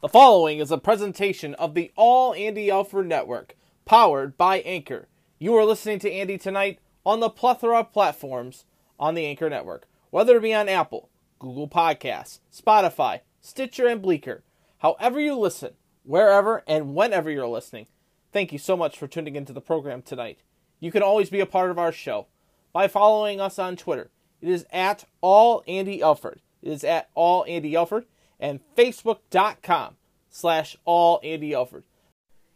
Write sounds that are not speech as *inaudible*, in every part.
The following is a presentation of the All Andy Alford Network, powered by Anchor. You are listening to Andy tonight on the plethora of platforms on the Anchor Network, whether it be on Apple, Google Podcasts, Spotify, Stitcher, and Bleaker. However you listen, wherever and whenever you're listening, thank you so much for tuning into the program tonight. You can always be a part of our show by following us on Twitter. It is at All Andy Alford. It is at All Andy Alford and facebook.com slash all Andy. It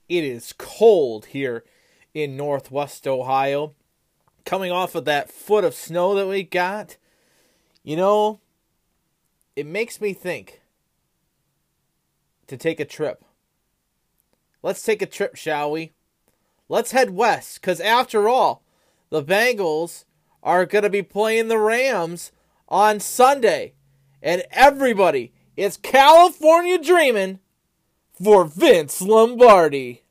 is cold here in northwest Ohio. Coming off of that foot of snow that we got, you know, it makes me think to take a trip. Let's take a trip, shall we? Let's head west, because after all, the Bengals are going to be playing the Rams on Sunday. And everybody it's California Dreaming for Vince Lombardi.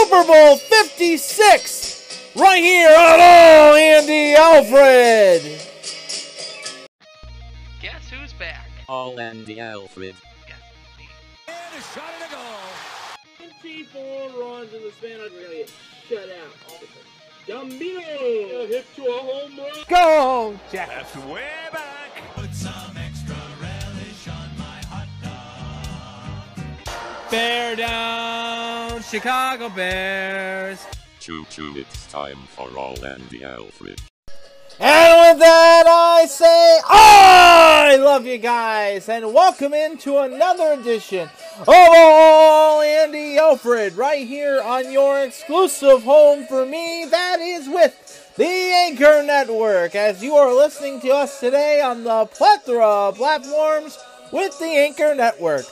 Super Bowl 56 right here on All Andy Alfred. Guess who's back? All Andy Alfred. And a shot at a goal. 24 runs in the span of really shut out. Gambino hit to a home run. Go, Jack. That's way back. Put some extra relish on my hot dog. Bear down, Chicago Bears. Choo choo, it's time for All Andy Alfred. And with that, I say, I love you guys, and welcome into another edition of All Andy Alfred, right here on your exclusive home for me. That is with the Anchor Network, as you are listening to us today on the plethora of platforms with the Anchor Network.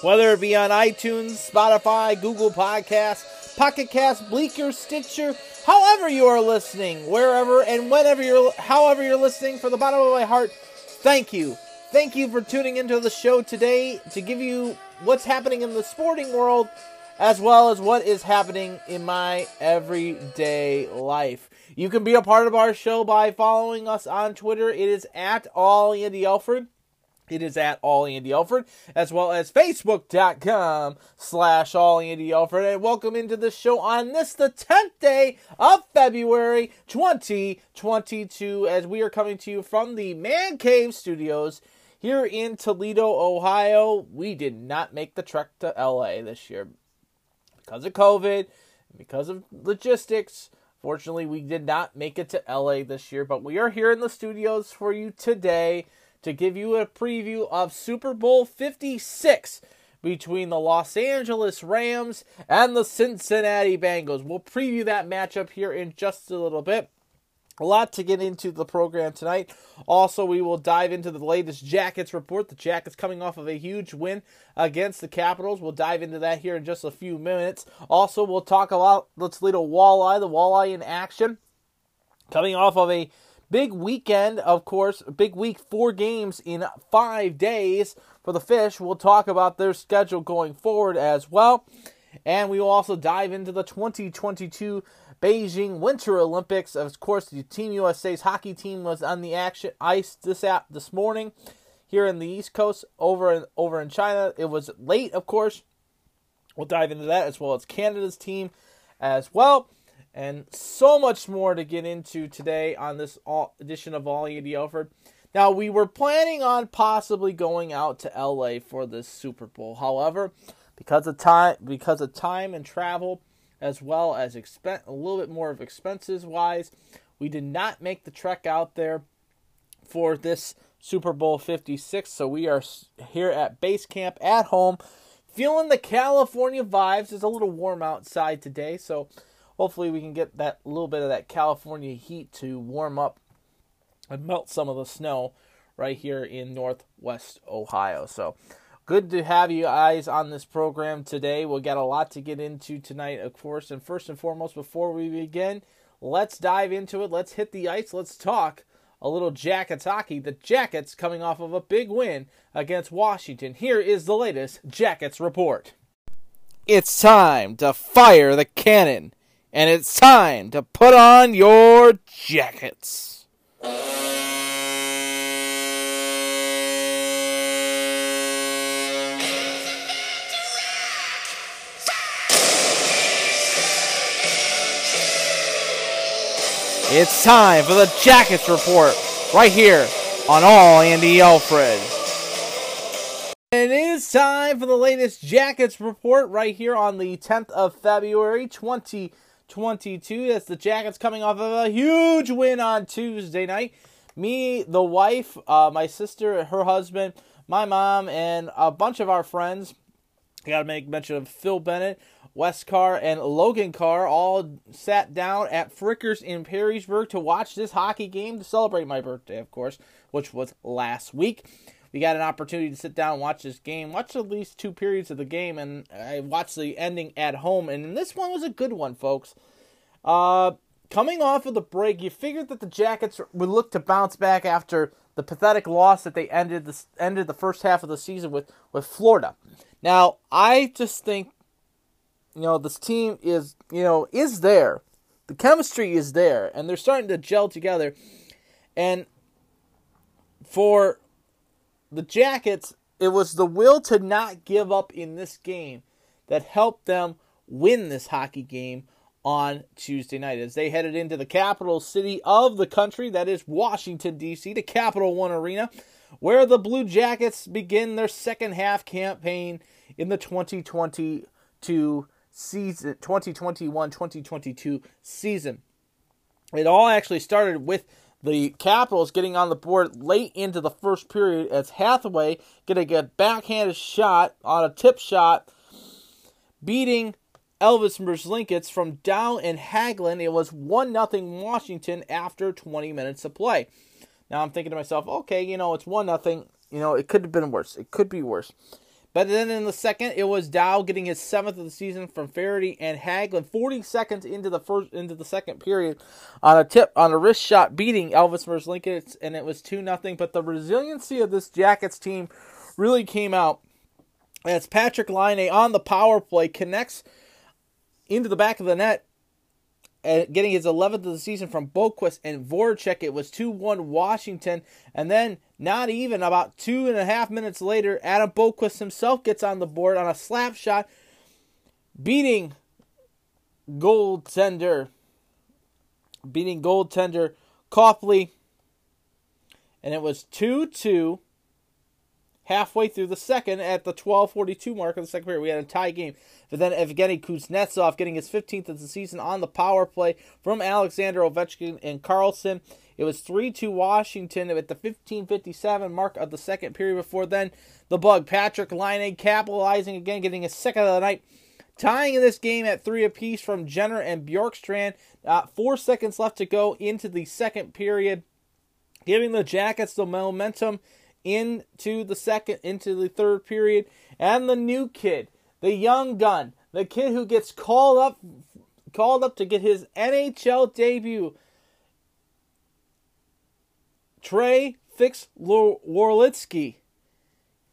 Whether it be on iTunes, Spotify, Google Podcasts, Pocket Cast, Bleaker, Stitcher, however you are listening, wherever and whenever you're, however you're listening, from the bottom of my heart, thank you. Thank you for tuning into the show today to give you what's happening in the sporting world as well as what is happening in my everyday life. You can be a part of our show by following us on Twitter. It is at All Andy Alfred. It is at All Andy Alfred, as well as Facebook.com slash All Andy Alfred. And welcome into the show on this, the 10th day of February 2022, as we are coming to you from the Man Cave Studios here in Toledo, Ohio. We did not make the trek to LA this year because of COVID, because of logistics. Fortunately, we did not make it to LA this year, but we are here in the studios for you today to give you a preview of Super Bowl 56 between the Los Angeles Rams and the Cincinnati Bengals. We'll preview that matchup here in just a little bit. A lot to get into the program tonight. Also, we will dive into the latest Jackets report. The Jackets coming off of a huge win against the Capitals. We'll dive into that here in just a few minutes. Also, we'll talk about the Toledo Walleye, the Walleye in action. Coming off of a big weekend, of course, big week, four games in five days for the Fish. We'll talk about their schedule going forward as well. And we will also dive into the 2022 Beijing Winter Olympics. Of course, the Team USA's hockey team was on the action ice this this morning here in the East Coast. Over in, over in China, it was late, of course. We'll dive into that as well as Canada's team as well. And so much more to get into today on this edition of All Andy Alford. Now, we were planning on possibly going out to LA for this Super Bowl. However, because of time, because of time and travel, as well as expen- a little bit more of expenses wise, we did not make the trek out there for this Super Bowl 56. So we are here at base camp at home, feeling the California vibes. It's a little warm outside today, so hopefully we can get that little bit of that California heat to warm up and melt some of the snow right here in northwest Ohio. So good to have you guys on this program today. We'll get a lot to get into tonight, of course. And first and foremost, before we begin, let's dive into it. Let's hit the ice. Let's talk a little Jackets hockey. The Jackets coming off of a big win against Washington. Here is the latest Jackets report. It's time to fire the cannon, and it's time to put on your jackets. It's time for the Jackets Report right here on All Andy Alfred. It is time for the latest Jackets Report right here on the 10th of February 2022. That's the Jackets coming off of a huge win on Tuesday night. Me, the wife, uh, my sister, her husband, my mom, and a bunch of our friends. I got to make mention of Phil Bennett, Wes Carr, and Logan Carr all sat down at Frickers in Perrysburg to watch this hockey game to celebrate my birthday, of course, which was last week. We got an opportunity to sit down and watch this game, watch at least two periods of the game, and I watched the ending at home. And this one was a good one, folks. Uh, coming off of the break, you figured that the Jackets would look to bounce back after the pathetic loss that they ended the ended the first half of the season with with Florida. Now, I just think you know this team is you know is there. The chemistry is there and they're starting to gel together. And for the Jackets, it was the will to not give up in this game that helped them win this hockey game on Tuesday night as they headed into the capital city of the country, that is Washington, D.C., the Capital One Arena, where the Blue Jackets begin their second half campaign in the 2022 season, 2021 2022 season. It all actually started with the Capitals getting on the board late into the first period as Hathaway getting a backhanded shot on a tip shot, beating Elvis Merzlikins from Dowd and Hagelin. It was 1 0 Washington after 20 minutes of play. Now I'm thinking to myself, okay, you know, it's 1 0. You know, it could have been worse. It could be worse. But then in the second, it was Dowd getting his seventh of the season from Faraday and Hagelin, 40 seconds into the first into the second period, on a tip on a wrist shot, beating Elvis Merzlikins, and it was two nothing. But the resiliency of this Jackets team really came out as Patrik Laine on the power play connects into the back of the net, Uh, getting his 11th of the season from Boqvist and Voracek. It was 2 1 Washington. And then, not even about two and a half minutes later, Adam Boqvist himself gets on the board on a slap shot, beating goaltender, beating goaltender Copley. And it was 2 2 halfway through the second at the 12:42 mark of the second period. We had a tie game. But then Evgeny Kuznetsov getting his 15th of the season on the power play from Alexander Ovechkin and Carlson. It was 3-2 Washington at the 15:57 mark of the second period. Before then, the bug Patrik Laine capitalizing again, getting his second of the night. Tying in this game at three apiece from Jenner and Bjorkstrand. Uh, four seconds left to go into the second period, giving the Jackets the momentum into the second, into the third period. And the new kid, the young gun, the kid who gets called up, called up to get his NHL debut, Trey Fix Wolansky,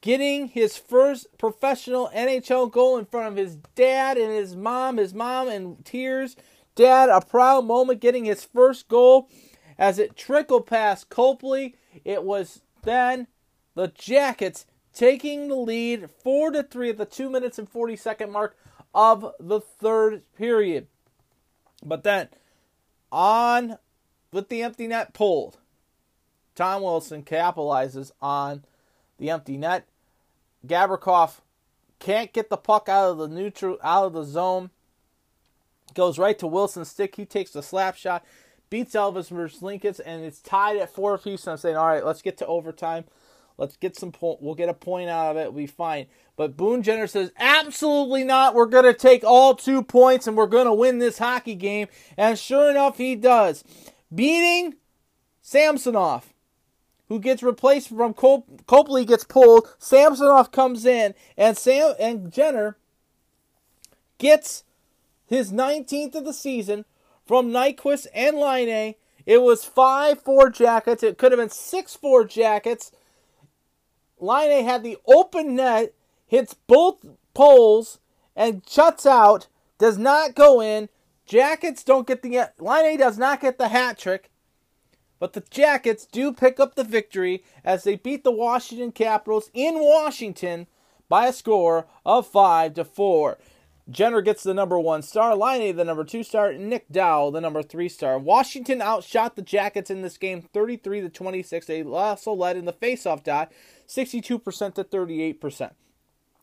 getting his first professional NHL goal in front of his dad and his mom, his mom in tears. Dad, a proud moment getting his first goal as it trickled past Copley. It was then the Jackets taking the lead 4 to 3 at the 2 minutes and 40 second mark of the third period. But then on with the empty net pulled, Tom Wilson capitalizes on the empty net. Gavrikov can't get the puck out of the neutral out of the zone. Goes right to Wilson's stick. He takes the slap shot, beats Elvis Merzlikins, and it's tied at four apiece. And I'm saying, all right, let's get to overtime. Let's get some point. We'll get a point out of it. We'll be fine. But Boone Jenner says, absolutely not. We're going to take all two points and we're going to win this hockey game. And sure enough, he does. Beating Samsonov, who gets replaced from Cop- Copley gets pulled. Samsonov comes in, and Sam and Jenner gets his 19th of the season from Nyquist and Laine. It was 5 4 jackets. It could have been 6 4 jackets. Laine had the open net, hits both poles, and shuts out. Does not go in. Jackets don't get the. Laine does not get the hat trick. But the Jackets do pick up the victory as they beat the Washington Capitals in Washington by a score of 5 to 4. Jenner gets the number one star, Laine the number two star, Nick Dowd the number three star. Washington outshot the Jackets in this game 33 to 26. They also led in the faceoff dot 62% to 38%.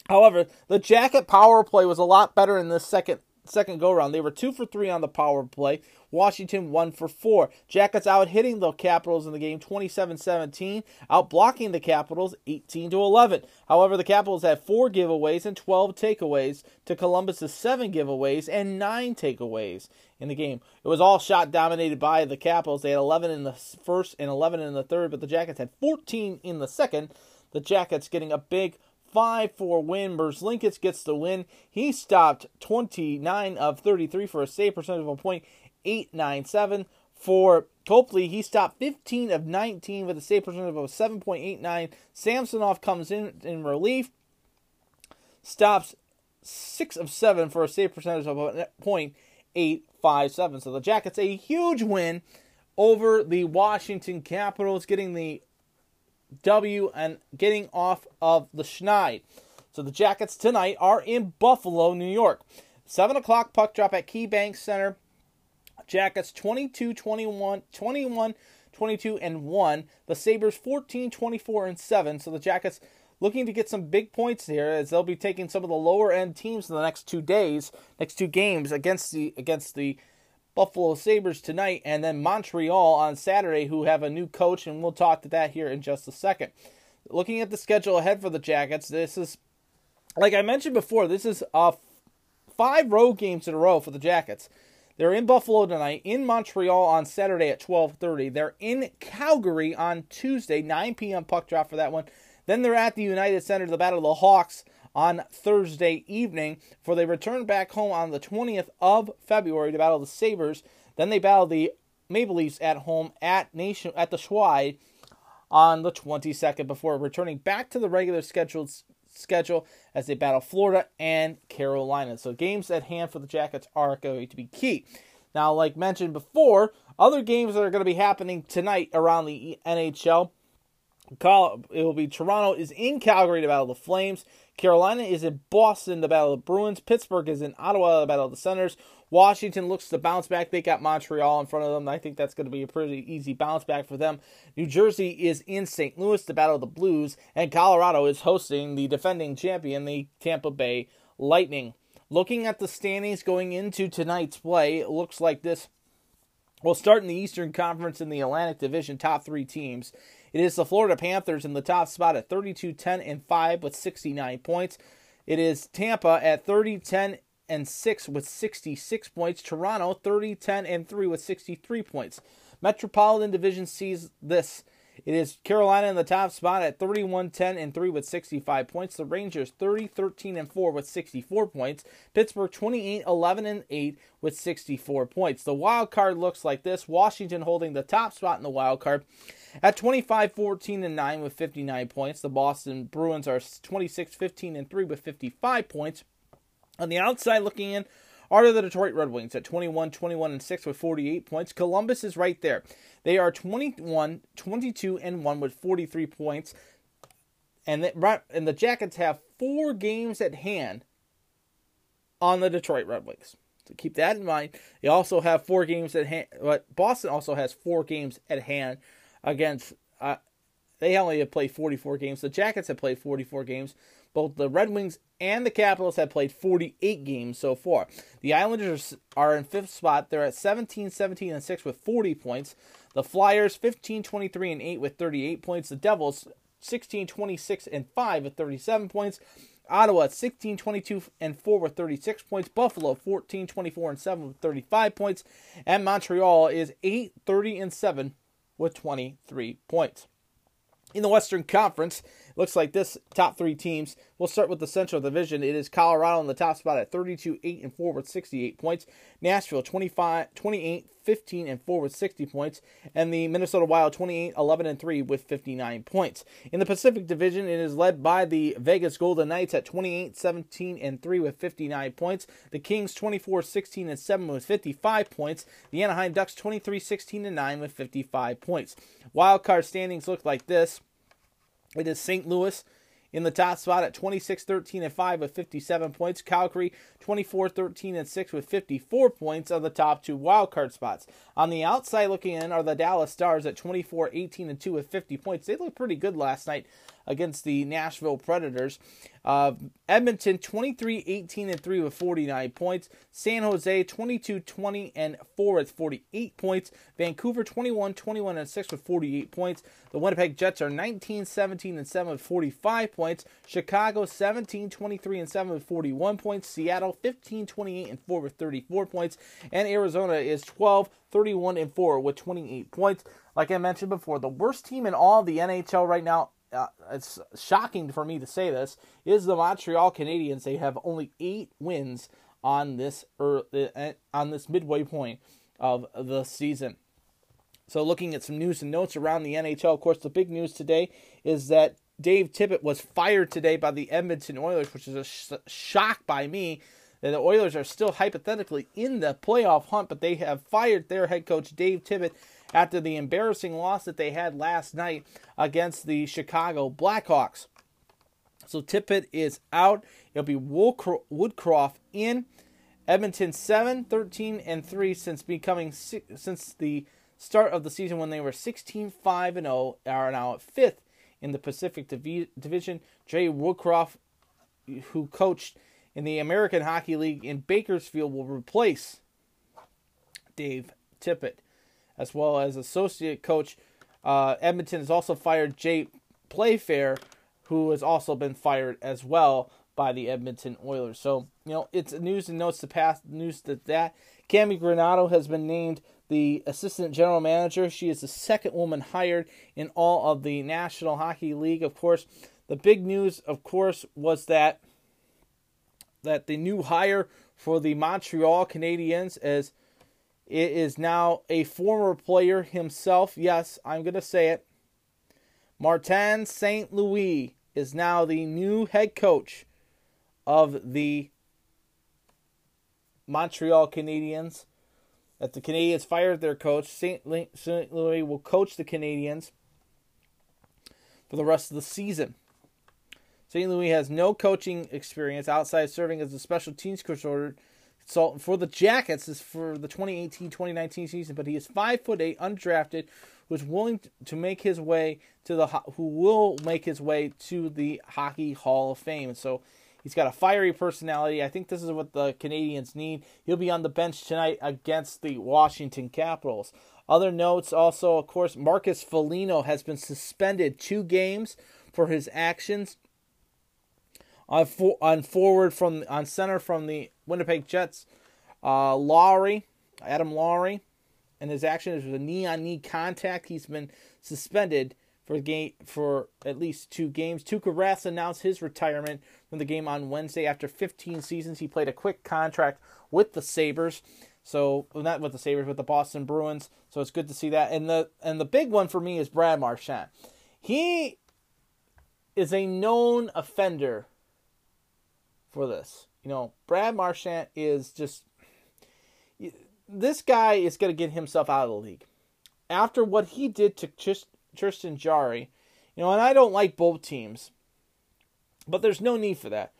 However, the Jacket power play was a lot better in this second second go round. They were two for three on the power play. Washington one for four. Jackets out hitting the Capitals in the game 27-17, out blocking the Capitals 18 to 11. However, the Capitals had four giveaways and 12 takeaways to Columbus's seven giveaways and nine takeaways in the game. It was all shot dominated by the Capitals. They had 11 in the first and 11 in the third, but the Jackets had 14 in the second. The Jackets getting a big 5 4 win. Merzlikins gets the win. He stopped 29 of 33 for a save percentage of a point 897. For Copley, he stopped 15 of 19 with a save percentage of a 7.89. Samsonov comes in in relief, stops 6 of 7 for a save percentage of a .857. So the Jackets a huge win over the Washington Capitals, getting the W and getting off of the Schneid. So the Jackets tonight are in Buffalo, New York. 7 o'clock puck drop at KeyBank Center. Jackets 22 21, 21 22 and 1. The Sabres 14 24 and 7. So the Jackets looking to get some big points here as they'll be taking some of the lower end teams in the next two days, next two games against the against the Buffalo Sabres tonight and then Montreal on Saturday who have a new coach and we'll talk to that here in just a second. Looking at the schedule ahead for the Jackets, this is like I mentioned before, this is uh, five road games in a row for the Jackets. They're in Buffalo tonight, in Montreal on Saturday at 12:30. They're in Calgary on Tuesday, 9 p.m. puck drop for that one. Then they're at the United Center, to the Battle of the Hawks on Thursday evening, for they return back home on the 20th of February to battle the Sabres. Then they battle the Maple Leafs at home at Nation at the Schwide on the 22nd before returning back to the regular scheduled schedule as they battle Florida and Carolina. So games at hand for the Jackets are going to be key. Now, like mentioned before, other games that are going to be happening tonight around the NHL. It will be Toronto is in Calgary to battle the Flames. Carolina is in Boston to battle the Bruins. Pittsburgh is in Ottawa to battle the Senators. Washington looks to bounce back. They got Montreal in front of them. I think that's going to be a pretty easy bounce back for them. New Jersey is in St. Louis to battle the Blues. And Colorado is hosting the defending champion, the Tampa Bay Lightning. Looking at the standings going into tonight's play, it looks like this. We'll start in the Eastern Conference in the Atlantic Division, top three teams. It is the Florida Panthers in the top spot at 32 10 and 5 with 69 points. It is Tampa at 30 10 and 6 with 66 points. Toronto 30 10 and 3 with 63 points. Metropolitan Division sees this. It is Carolina in the top spot at 31 10 and 3 with 65 points. The Rangers 30 13 and 4 with 64 points. Pittsburgh 28 11 and 8 with 64 points. The wild card looks like this Washington holding the top spot in the wild card at 25 14 and 9 with 59 points. The Boston Bruins are 26 15 and 3 with 55 points. On the outside looking in are the Detroit Red Wings at 21 21 and 6 with 48 points. Columbus is right there. They are 21 22 and 1 with 43 points. And the, and the Jackets have four games at hand on the Detroit Red Wings. So keep that in mind. They also have four games at hand. But Boston also has four games at hand against. Uh, they only have played 44 games. The Jackets have played 44 games. Both the Red Wings and the Capitals have played 48 games so far. The Islanders are in fifth spot. They're at 17, 17, and 6 with 40 points. The Flyers 15, 23, and 8 with 38 points. The Devils 16, 26, and 5 with 37 points. Ottawa 16, 22, and 4 with 36 points. Buffalo 14, 24, and 7 with 35 points. And Montreal is 8, 30, and 7 with 23 points. In the Western Conference, looks like this top three teams. We'll start with the Central Division. It is Colorado in the top spot at 32, 8, and 4 with 68 points. Nashville 25, 28, 15, and 4 with 60 points. And the Minnesota Wild 28, 11, and 3 with 59 points. In the Pacific Division, it is led by the Vegas Golden Knights at 28, 17, and 3 with 59 points. The Kings 24, 16, and 7 with 55 points. The Anaheim Ducks 23, 16, and 9 with 55 points. Wild card standings look like this. It is St. Louis in the top spot at 26 13 and 5 with 57 points. Calgary 24 13 and 6 with 54 points are the top two wildcard spots. On the outside looking in are the Dallas Stars at 24 18 and 2 with 50 points. They looked pretty good last night against the Nashville Predators. Uh, Edmonton 23 18 and 3 with 49 points. San Jose 22 20 and 4 with 48 points. Vancouver 21 21 and 6 with 48 points. The Winnipeg Jets are 19 17 and 7 with 45 points. Chicago 17 23 and 7 with 41 points. Seattle 15 28 and 4 with 34 points. And Arizona is 12 31 and 4 with 28 points. Like I mentioned before, the worst team in all the NHL right now uh, it's shocking for me to say this, is the Montreal Canadiens. They have only eight wins on this er, uh, on this midway point of the season. So, looking at some news and notes around the NHL, of course, the big news today is that Dave Tippett was fired today by the Edmonton Oilers, which is a sh- shock by me. That the Oilers are still hypothetically in the playoff hunt, but they have fired their head coach Dave Tippett after the embarrassing loss that they had last night against the Chicago Blackhawks. So Tippett is out. It'll be Woodcroft in. Edmonton 7, 13, and 3 since becoming since the start of the season when they were 16, 5, and 0 are now at fifth in the Pacific Divi- Division. Jay Woodcroft, who coached in the American Hockey League in Bakersfield, will replace Dave Tippett as well as associate coach. Uh, Edmonton has also fired Jay Playfair, who has also been fired as well by the Edmonton Oilers. So, you know, it's news and notes to pass news that that Cammi Granato has been named the assistant general manager. She is the second woman hired in all of the National Hockey League. Of course, the big news, of course, was that that the new hire for the Montreal Canadiens as it is now a former player himself. Yes, I'm going to say it. Martin St. Louis is now the new head coach of the Montreal Canadiens. That the Canadiens fired their coach, St. Louis will coach the Canadiens for the rest of the season. St. Louis has no coaching experience outside serving as a special teams coach so for the Jackets is for the 2018-2019 season, but he is five foot eight, undrafted, who's willing to make his way to the who will make his way to the Hockey Hall of Fame. So he's got a fiery personality. I think this is what the Canadians need. He'll be on the bench tonight against the Washington Capitals. Other notes also, of course, Marcus Foligno has been suspended two games for his actions on for, on forward from on center from the Winnipeg Jets. Uh, Lowry, Adam Lowry, and his action is a knee on knee contact. He's been suspended for game for at least two games. Tuukka Rask announced his retirement from the game on Wednesday after 15 seasons. He played a quick contract with the Sabres. So not with the Sabres, with the Boston Bruins. So it's good to see that. And the and the big one for me is Brad Marchand. He is a known offender for this. You know, Brad Marchand is just this guy is going to get himself out of the league after what he did to Tristan Jarry. You know, and I don't like both teams, but there's no need for that.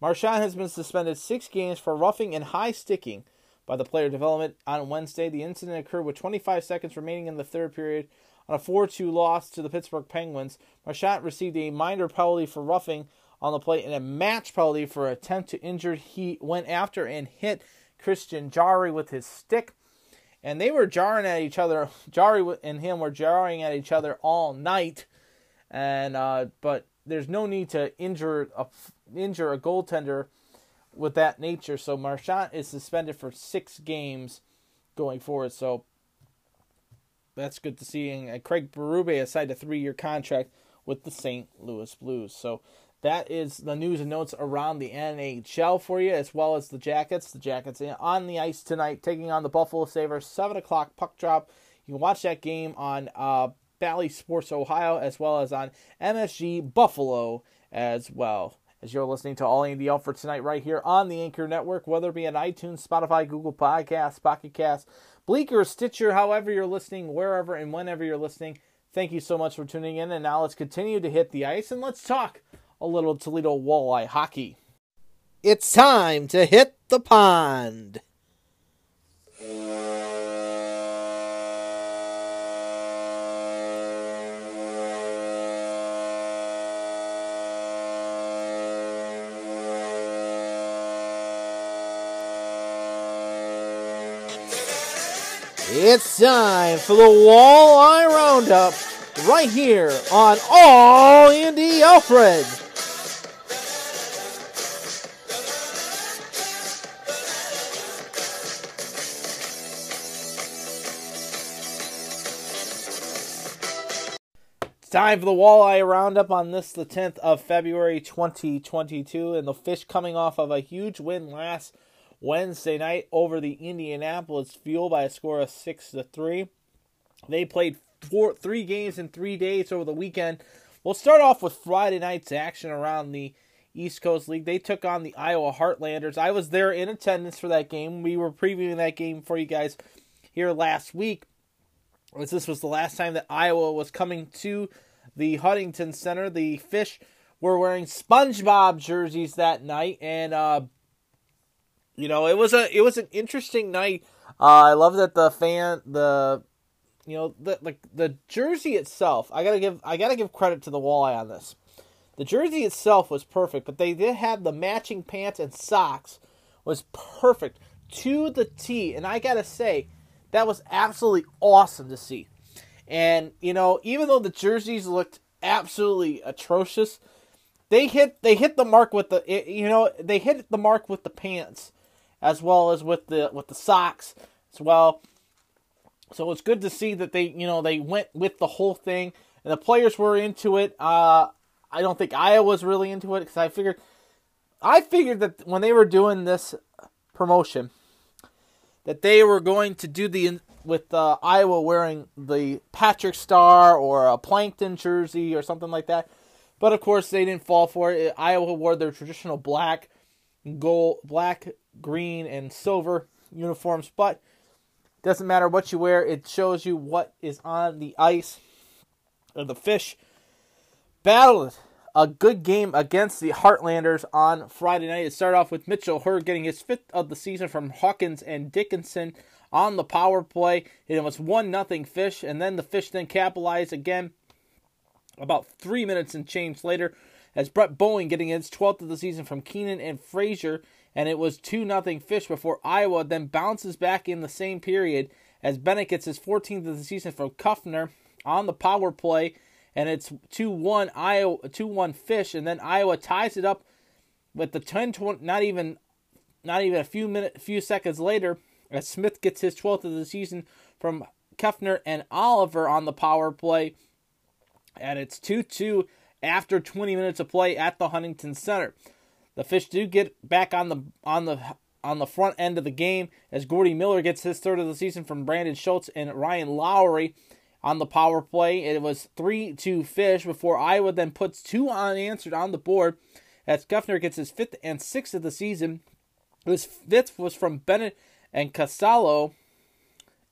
Marchand has been suspended six games for roughing and high sticking by the player development on Wednesday. The incident occurred with 25 seconds remaining in the third period on a 4 2 loss to the Pittsburgh Penguins. Marchand received a minor penalty for roughing on the plate in a match penalty for attempt to injure. He went after and hit Christian Jarry with his stick. And they were jarring at each other. *laughs* Jarry and him were jarring at each other all night and uh, but there's no need to injure a injure a goaltender with that nature. So Marchand is suspended for six games going forward. So that's good to see. And Craig Berube has signed a three-year contract with the St. Louis Blues. So that is the news and notes around the NHL for you, as well as the Jackets. The Jackets on the ice tonight, taking on the Buffalo Sabres. Seven o'clock puck drop. You can watch that game on uh, Bally Sports Ohio, as well as on MSG Buffalo as well. As you're listening to All Andy Alford tonight, right here on the Anchor Network, whether it be on iTunes, Spotify, Google Podcasts, Pocket Cast, Bleaker, Stitcher, however you're listening, wherever and whenever you're listening. Thank you so much for tuning in. And now let's continue to hit the ice and let's talk a little Toledo walleye hockey. It's time to hit the pond. It's time for the Walleye Roundup right here on All Andy Alfred. Time for the Walleye Roundup on this, the 10th of February 2022, and the fish coming off of a huge win last Wednesday night over the Indianapolis Fuel by a score of 6 to 3. They played four, three games in three days over the weekend. We'll start off with Friday night's action around the East Coast League. They took on the Iowa Heartlanders. I was there in attendance for that game. We were previewing that game for you guys here last week. As this was the last time that Iowa was coming to the Huntington Center. The Fish were wearing SpongeBob jerseys that night, and uh, you know it was a it was an interesting night. Uh, I love that the fan the you know the like the jersey itself. I gotta give I gotta give credit to the walleye on this. The jersey itself was perfect, but they did have the matching pants and socks was perfect to the T, and I gotta say that was absolutely awesome to see. And you know, even though the jerseys looked absolutely atrocious, they hit they hit the mark with the you know they hit the mark with the pants as well as with the with the socks as well. So it's good to see that they you know they went with the whole thing and the players were into it. Uh, I don't think Iowa was really into it because I figured I figured that when they were doing this promotion that they were going to do the with uh, Iowa wearing the Patrick Star or a Plankton jersey or something like that. But of course, they didn't fall for it. Iowa wore their traditional black, gold, black, green, and silver uniforms. But doesn't matter what you wear; it shows you what is on the ice. Or the fish battled a good game against the Heartlanders on Friday night. It started off with Mitchell Heard getting his fifth of the season from Hawkins and Dickinson on the power play. It was one nothing Fish, and then the Fish then capitalized again about three minutes and change later as Brett Boeing getting his 12th of the season from Keenan and Frazier, and it was 2 nothing Fish before Iowa then bounces back in the same period as Bennett gets his 14th of the season from Kuffner on the power play, and it's 2-1 Iowa 2-1 Fish, and then Iowa ties it up with the 10 20, not even not even a few minutes few seconds later as Smith gets his 12th of the season from Kuffner and Oliver on the power play. And it's 2 2 after 20 minutes of play at the Huntington Center. The Fish do get back on the on the on the front end of the game as Gordy Miller gets his third of the season from Brandon Schultz and Ryan Lowry on the power play. It was 3 2 Fish before Iowa then puts two unanswered on the board as Kuffner gets his fifth and sixth of the season. His fifth was from Bennett and Casalo,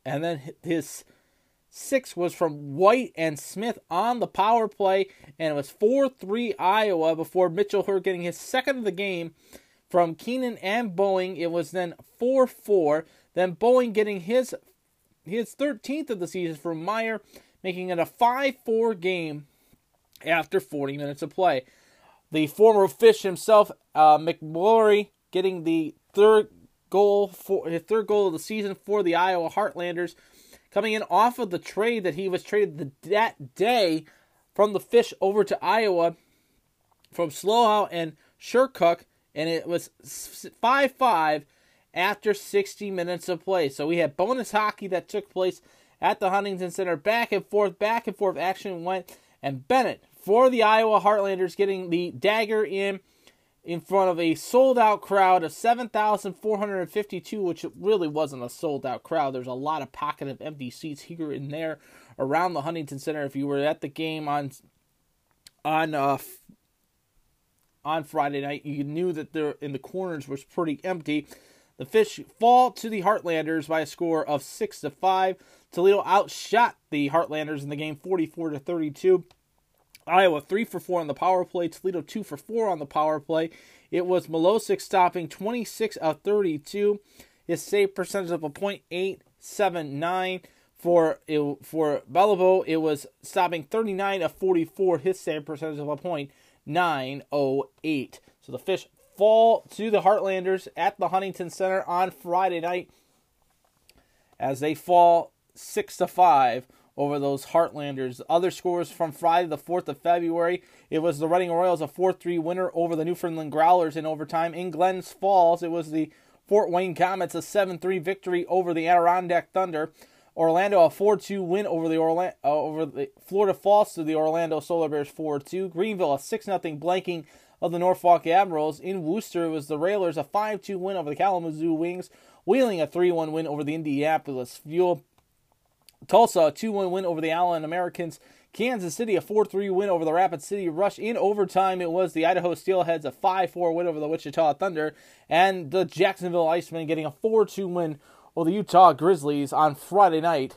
and then his sixth was from White and Smith on the power play, and it was 4 3 Iowa before Mitchell Heard getting his second of the game from Keenan and Boeing. It was then 4 4. Then Boeing getting his his 13th of the season for Meyer, making it a 5 4 game after 40 minutes of play. The former Fish himself, uh, McMurray, getting the third goal for his third goal of the season for the Iowa Heartlanders, coming in off of the trade that he was traded the, that day from the Fish over to Iowa from Slough and Shercook, and it was 5 5 after 60 minutes of play. So we had bonus hockey that took place at the Huntington Center. Back and forth, back and forth action went. And Bennett for the Iowa Heartlanders getting the dagger in in front of a sold out crowd of 7,452, which really wasn't a sold out crowd. There's a lot of pocket of empty seats here and there around the Huntington Center. If you were at the game on on uh, on Friday night, you knew that there in the corners was pretty empty. The Fish fall to the Heartlanders by a score of six to five. Toledo outshot the Heartlanders in the game, 44 to 32. Iowa three for four on the power play. Toledo two for four on the power play. It was Milosic stopping 26 of 32. His save percentage of a .879 for it, for Beliveau. It was stopping 39 of 44. His save percentage of a .908. So the Fish fall to the Heartlanders at the Huntington Center on Friday night as they fall six to five over those Heartlanders. Other scores from Friday, the 4th of February, it was the Reading Royals, a 4 3 winner over the Newfoundland Growlers in overtime. In Glens Falls, it was the Fort Wayne Comets, a 7 3 victory over the Adirondack Thunder. Orlando, a 4 2 win over the, Orla- uh, over the Florida Falls to the Orlando Solar Bears 4 2. Greenville, a 6 0 blanking of the Norfolk Admirals. In Worcester, it was the Railers, a 5 2 win over the Kalamazoo Wings. Wheeling, a 3 1 win over the Indianapolis Fuel. Tulsa, a 2 1 win over the Allen Americans. Kansas City, a 4 3 win over the Rapid City Rush. In overtime, it was the Idaho Steelheads, a 5 4 win over the Wichita Thunder. And the Jacksonville Icemen getting a 4 2 win over the Utah Grizzlies on Friday night,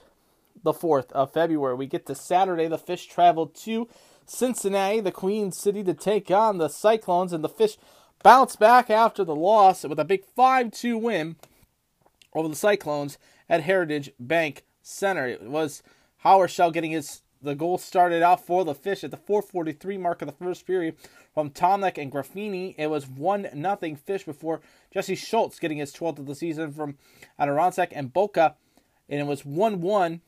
the 4th of February. We get to Saturday. The Fish traveled to Cincinnati, the Queen City, to take on the Cyclones. And the Fish bounce back after the loss with a big 5 2 win over the Cyclones at Heritage Bank Center. It was Howard Shell getting his the goal started out for the Fish at the 4:43 mark of the first period from Tomnek and Graffini. It was one nothing Fish before Jesse Schultz getting his 12th of the season from Adirondack and Boca, and it was 1-1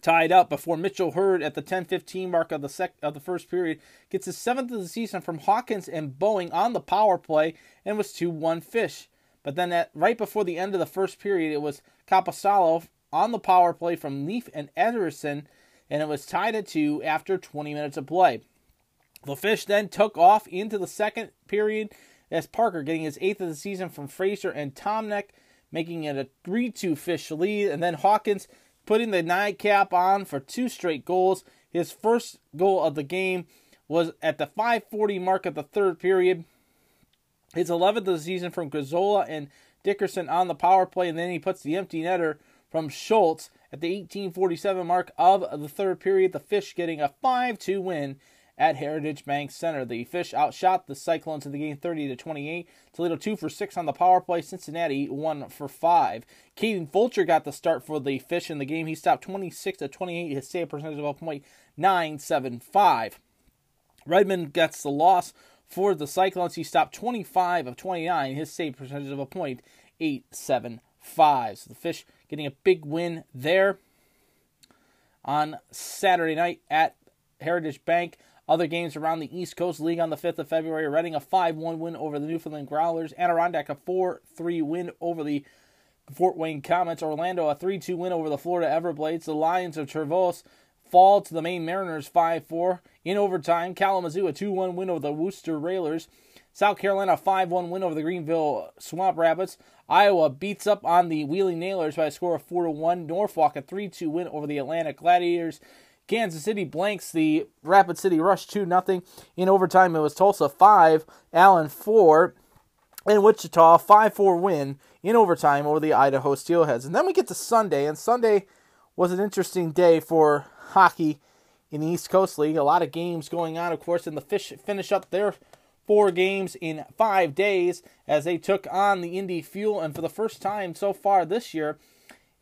tied up before Mitchell Heard at the 10:15 mark of the sec of the first period gets his seventh of the season from Hawkins and Boeing on the power play and was 2-1 Fish. But then at right before the end of the first period, it was Capasalo on the power play from Leaf and Ederson, and it was tied at two after 20 minutes of play. The Fish then took off into the second period as Parker getting his eighth of the season from Fraser and Tomnek, making it a 3 2 Fish lead, and then Hawkins putting the nightcap on for two straight goals. His first goal of the game was at the 540 mark of the third period. His 11th of the season from Gazzola and Dickerson on the power play, and then he puts the empty netter from Schultz at the 1847 mark of the third period. The Fish getting a 5 2 win at Heritage Bank Center. The Fish outshot the Cyclones in the game 30 to 28. Toledo 2 for 6 on the power play. Cincinnati 1 for 5. Kaden Fulcher got the start for the Fish in the game. He stopped 26 to 28. His save percentage of a point 975. Redmond gets the loss for the Cyclones. He stopped 25 of 29. His save percentage of a point 875. So the Fish getting a big win there on Saturday night at Heritage Bank. Other games around the East Coast League on the 5th of February, Reading a 5 1 win over the Newfoundland Growlers, Adirondack a 4 3 win over the Fort Wayne Comets, Orlando a 3 2 win over the Florida Everblades, the Lions of Trevose fall to the Maine Mariners 5 4. In overtime, Kalamazoo a 2 1 win over the Worcester Railers. South Carolina a 5 1 win over the Greenville Swamp Rabbits. Iowa beats up on the Wheeling Nailers by a score of 4 1. Norfolk a 3 2 win over the Atlanta Gladiators. Kansas City blanks the Rapid City Rush 2 0. In overtime, it was Tulsa 5, Allen 4, and Wichita 5 4 win in overtime over the Idaho Steelheads. And then we get to Sunday, and Sunday was an interesting day for hockey in the East Coast League. A lot of games going on, of course, and the Fish finish up their four games in five days as they took on the Indy Fuel. And for the first time so far this year,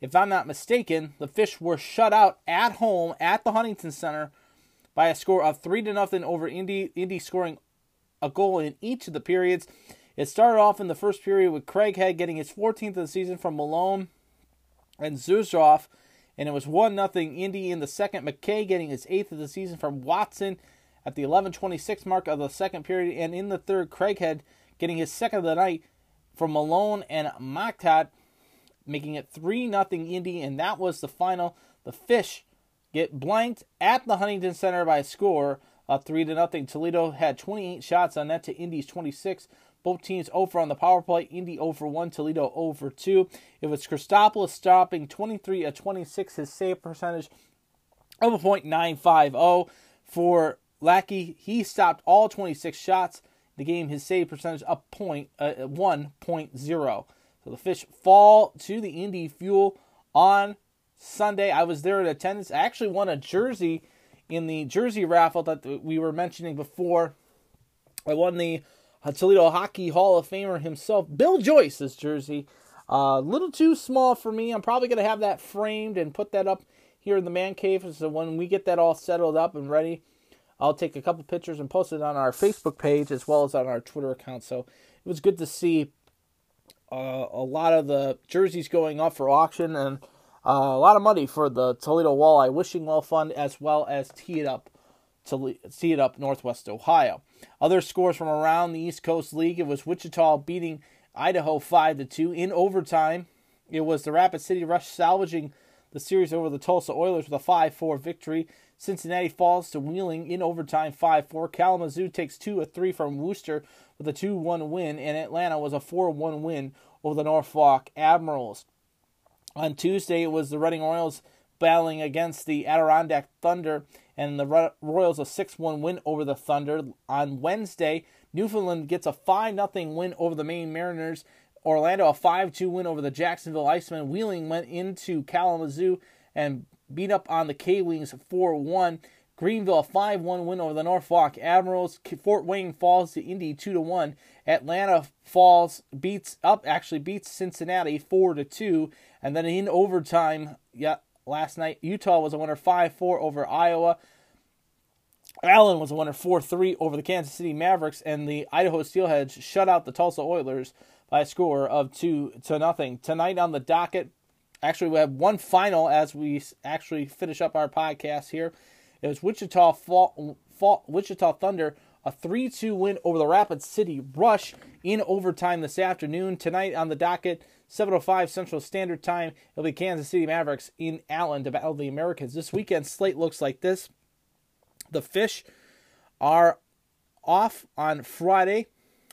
if I'm not mistaken, the Fish were shut out at home at the Huntington Center by a score of three to nothing over Indy. Indy scoring a goal in each of the periods. It started off in the first period with Craighead getting his 14th of the season from Malone and Zuzroff and it was 1 nothing Indy in the second. McKay getting his eighth of the season from Watson at the 11:26 mark of the second period, and in the third, Craighead getting his second of the night from Malone and Maktat, making it 3 nothing Indy, and that was the final. The Fish get blanked at the Huntington Center by a score of 3 to nothing. Toledo had 28 shots on net to Indy's 26. Both teams over on the power play. Indy over 1, Toledo over 2. It was Christopoulos stopping 23 of 26, his save percentage of a .950 for Lackey. He stopped all 26 shots. The game, his save percentage up point uh, 1.0. So the Fish fall to the Indy Fuel on Sunday. I was there in attendance. I actually won a jersey in the jersey raffle that we were mentioning before. I won the Toledo Hockey Hall of Famer himself, Bill Joyce's jersey. A uh, little too small for me. I'm probably going to have that framed and put that up here in the man cave. So when we get that all settled up and ready, I'll take a couple pictures and post it on our Facebook page as well as on our Twitter account. So it was good to see uh, a lot of the jerseys going up for auction and uh, a lot of money for the Toledo Walleye Wishing Well Fund as well as Tee It Up to Tee It Up Northwest Ohio. Other scores from around the East Coast League: it was Wichita beating Idaho five to two in overtime. It was the Rapid City Rush salvaging the series over the Tulsa Oilers with a 5-4 victory. Cincinnati falls to Wheeling in overtime 5-4. Kalamazoo takes 2 of 3 from Worcester with a 2-1 win, and Atlanta was a 4-1 win over the Norfolk Admirals. On Tuesday, it was the Reading Royals battling against the Adirondack Thunder, and the Royals a 6 1 win over the Thunder. On Wednesday, Newfoundland gets a 5 0 win over the Maine Mariners. Orlando a 5 2 win over the Jacksonville Icemen. Wheeling went into Kalamazoo and beat up on the K Wings 4 1. Greenville a 5 1 win over the Norfolk Admirals. Fort Wayne falls to Indy 2 1. Atlanta falls beats up actually beats Cincinnati 4 2. And then in overtime, yeah, last night. Utah was a winner 5 4 over Iowa. Allen was a winner 4 3 over the Kansas City Mavericks, and the Idaho Steelheads shut out the Tulsa Oilers by a score of 2 to nothing. Tonight on the docket, actually, we have one final as we actually finish up our podcast here. It was Wichita, fall, fall, Wichita Thunder, a 3 2 win over the Rapid City Rush in overtime this afternoon. Tonight on the docket, 7.05 Central Standard Time. It'll be Kansas City Mavericks in Allen to battle the Americans. This weekend slate looks like this. The Fish are off on Friday,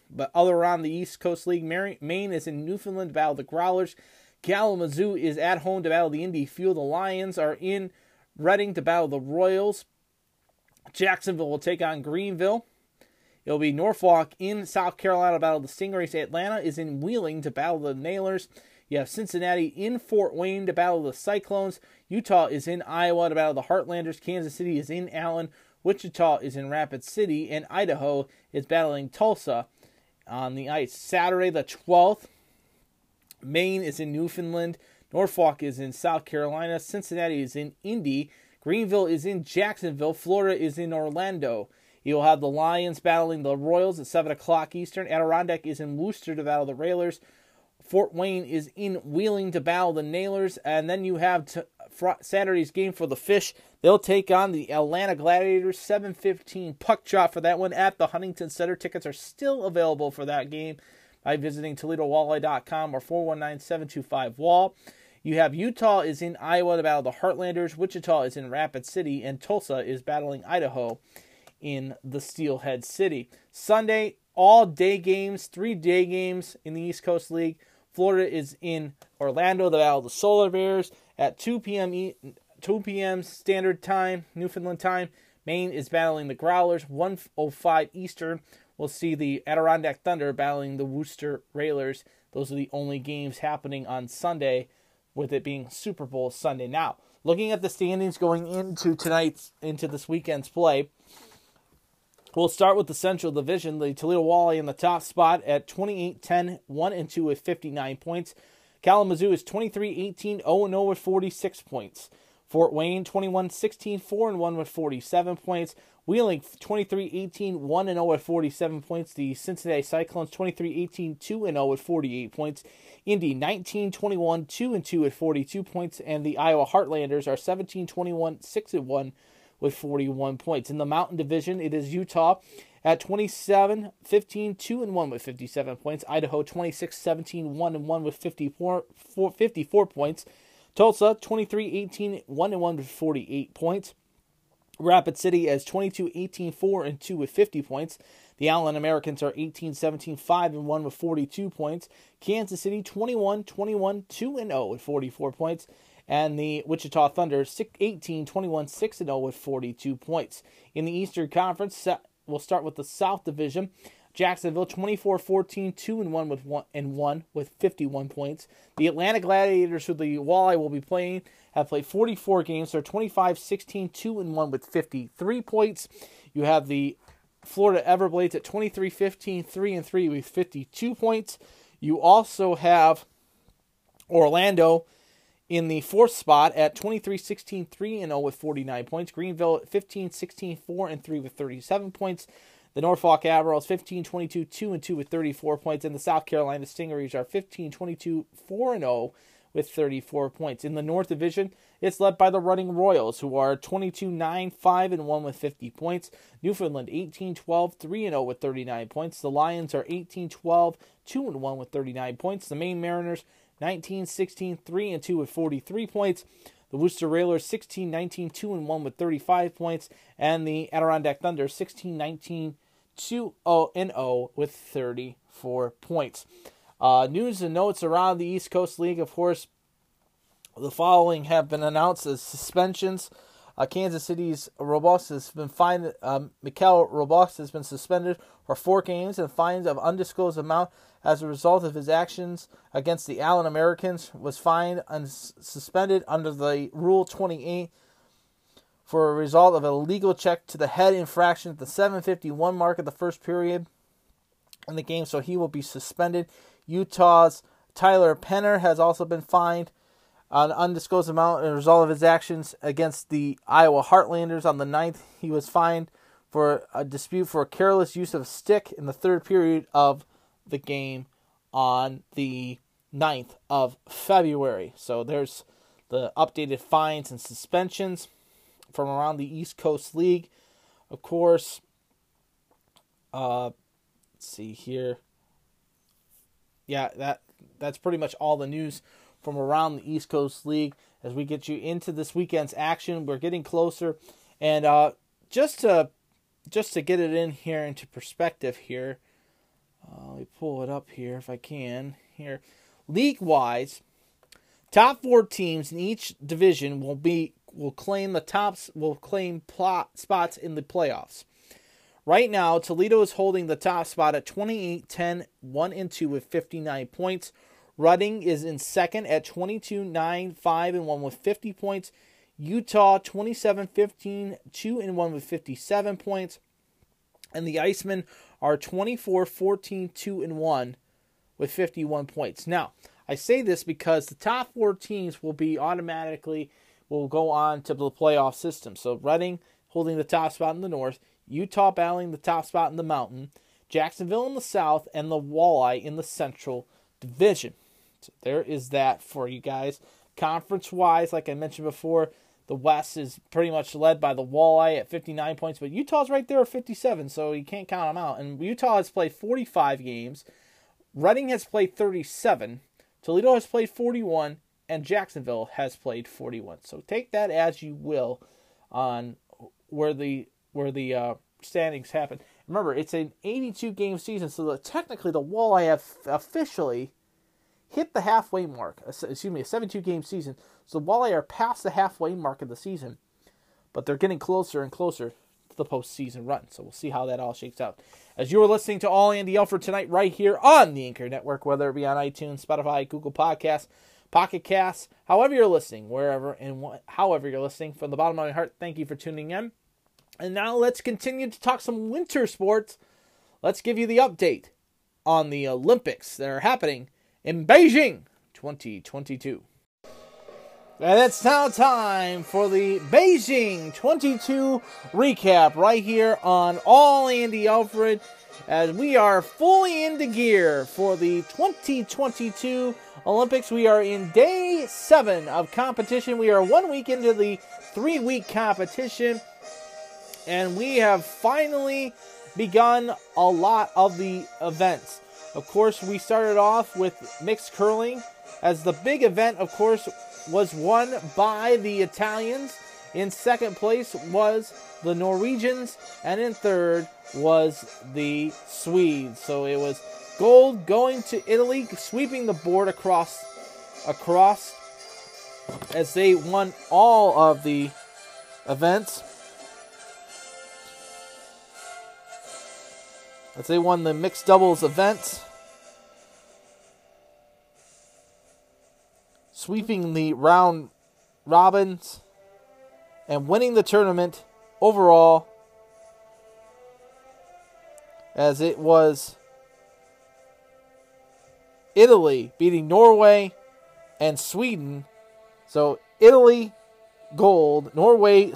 but other around the East Coast League, Maine is in Newfoundland to battle the Growlers. Kalamazoo is at home to battle the Indy Fuel. The Lions are in Reading to battle the Royals. Jacksonville will take on Greenville. It'll be Norfolk in South Carolina to battle the Stingrays. Atlanta is in Wheeling to battle the Nailers. You have Cincinnati in Fort Wayne to battle the Cyclones. Utah is in Iowa to battle the Heartlanders. Kansas City is in Allen. Wichita is in Rapid City. And Idaho is battling Tulsa on the ice. Saturday, the 12th, Maine is in Newfoundland. Norfolk is in South Carolina. Cincinnati is in Indy. Greenville is in Jacksonville. Florida is in Orlando. You'll have the Lions battling the Royals at 7 o'clock Eastern. Adirondack is in Worcester to battle the Railers. Fort Wayne is in Wheeling to battle the Nailers. And then you have t- fr- Saturday's game for the Fish. They'll take on the Atlanta Gladiators. 7.15 puck drop for that one at the Huntington Center. Tickets are still available for that game by visiting ToledoWalleye.com or 419-725-WALL. You have Utah is in Iowa to battle the Heartlanders. Wichita is in Rapid City. And Tulsa is battling Idaho in the Steelhead City. Sunday, all day games, three day games in the East Coast League. Florida is in Orlando, the Battle the Solar Bears at 2 p.m. 2 p.m. Standard Time, Newfoundland time. Maine is battling the Growlers, 105 Eastern. We'll see the Adirondack Thunder battling the Worcester Railers. Those are the only games happening on Sunday, with it being Super Bowl Sunday. Now, looking at the standings going into tonight's into this weekend's play, We'll start with the Central Division. The Toledo Walleye in the top spot at 28 10, 1 and 2 with 59 points. Kalamazoo is 23 18, 0 0 with 46 points. Fort Wayne 21 16 4 and 1 with 47 points. Wheeling 23 18 1 and 0 with 47 points. The Cincinnati Cyclones 23 18 2 and 0 with 48 points. Indy 19 21 2 and 2 with 42 points. And the Iowa Heartlanders are 17 21 6 and 1 with 41 points. In the Mountain Division, it is Utah at 27 15 2 and 1 with 57 points. Idaho 26 17 1 and 1 with 54, 54 points. Tulsa 23 18 1 and 1 with 48 points. Rapid City as 22 18 4 and 2 with 50 points. The Allen Americans are 18 17 5 and 1 with 42 points. Kansas City 21 21 2 and 0 with 44 points. And the Wichita Thunder 18 21 6 and 0 with 42 points. In the Eastern Conference, we'll start with the South Division. Jacksonville 24-14, 2 and 1 with 1 and 1 with 51 points. The Atlanta Gladiators who the Walleye will be playing have played 44 games. They're 25-16, 2 and 1 with 53 points. You have the Florida Everblades at 23-15, 3 and 3 with 52 points. You also have Orlando in the fourth spot at 23-16, 3 and 0 with 49 points. Greenville at 15-16, 4 and 3 with 37 points. The Norfolk Admirals 15 22 2 and 2 with 34 points. And the South Carolina Stingarees are 15 22 4 and 0 with 34 points. In the North Division, it's led by the Running Royals, who are 22 9 5 and 1 with 50 points. Newfoundland 18 12 3 and 0 with 39 points. The Lions are 18 12 2 and 1 with 39 points. The Maine Mariners 19 16 3 and 2 with 43 points. The Worcester Railers 16 19 2 and 1 with 35 points. And the Adirondack Thunder 16 19 2 0 and 0 with 34 points. Uh, news and notes around the East Coast League, of course, the following have been announced as suspensions. Uh, Kansas City's Robust has been fined. Um, Robust has been suspended for four games and fines of undisclosed amount as a result of his actions against the Allen Americans. Was fined and suspended under the Rule 28 for a result of a legal check to the head infraction at the 751 mark of the first period in the game, so he will be suspended. Utah's Tyler Penner has also been fined an undisclosed amount as a result of his actions against the Iowa Heartlanders on the 9th. He was fined for a dispute for a careless use of a stick in the third period of the game on the 9th of February. So there's the updated fines and suspensions from around the East Coast League. Of course, uh, let's see here. Yeah, that that's pretty much all the news from around the East Coast League as we get you into this weekend's action. We're getting closer, and uh, just to just to get it in here into perspective here, uh, let me pull it up here if I can. Here, league wise, top four teams in each division will be will claim the tops will claim plot spots in the playoffs. Right now, Toledo is holding the top spot at 28 10 1 and 2 with 59 points. Reading is in second at 22 9 5 and 1 with 50 points. Utah 27 15 2 and 1 with 57 points. And the Icemen are 24 14 2 and 1 with 51 points. Now, I say this because the top four teams will be automatically will go on to the playoff system. So Reading holding the top spot in the north, Utah battling the top spot in the mountain, Jacksonville in the south, and the Walleye in the central division. So there is that for you guys. Conference wise, like I mentioned before, the West is pretty much led by the Walleye at 59 points, but Utah's right there at 57, so you can't count them out. And Utah has played 45 games. Reading has played 37. Toledo has played 41, and Jacksonville has played 41. So take that as you will on where the where the uh, standings happen. Remember, it's an 82 game season, so the, technically the Walleye have officially hit the halfway mark. Excuse me, a 72 game season. So Walleye are past the halfway mark of the season, but they're getting closer and closer to the postseason run. So we'll see how that all shakes out. As you are listening to All Andy Alford tonight, right here on the Anchor Network, whether it be on iTunes, Spotify, Google Podcasts, Pocket Casts, however you're listening, wherever and wh- however you're listening, from the bottom of my heart, thank you for tuning in. And now let's continue to talk some winter sports. Let's give you the update on the Olympics that are happening in Beijing 2022. And it's now time for the Beijing 22 recap right here on All Andy Alford as we are fully into gear for the 2022 Olympics. We are in day seven of competition. We are one week into the three week competition, and we have finally begun a lot of the events. Of course, we started off with mixed curling as the big event, of course, was won by the Italians. In second place was the Norwegians, and in third was the Swedes. So it was gold going to Italy, sweeping the board across across as they won all of the events. As they won the mixed doubles event. Sweeping the round robins and winning the tournament overall as it was Italy beating Norway and Sweden. So Italy gold, Norway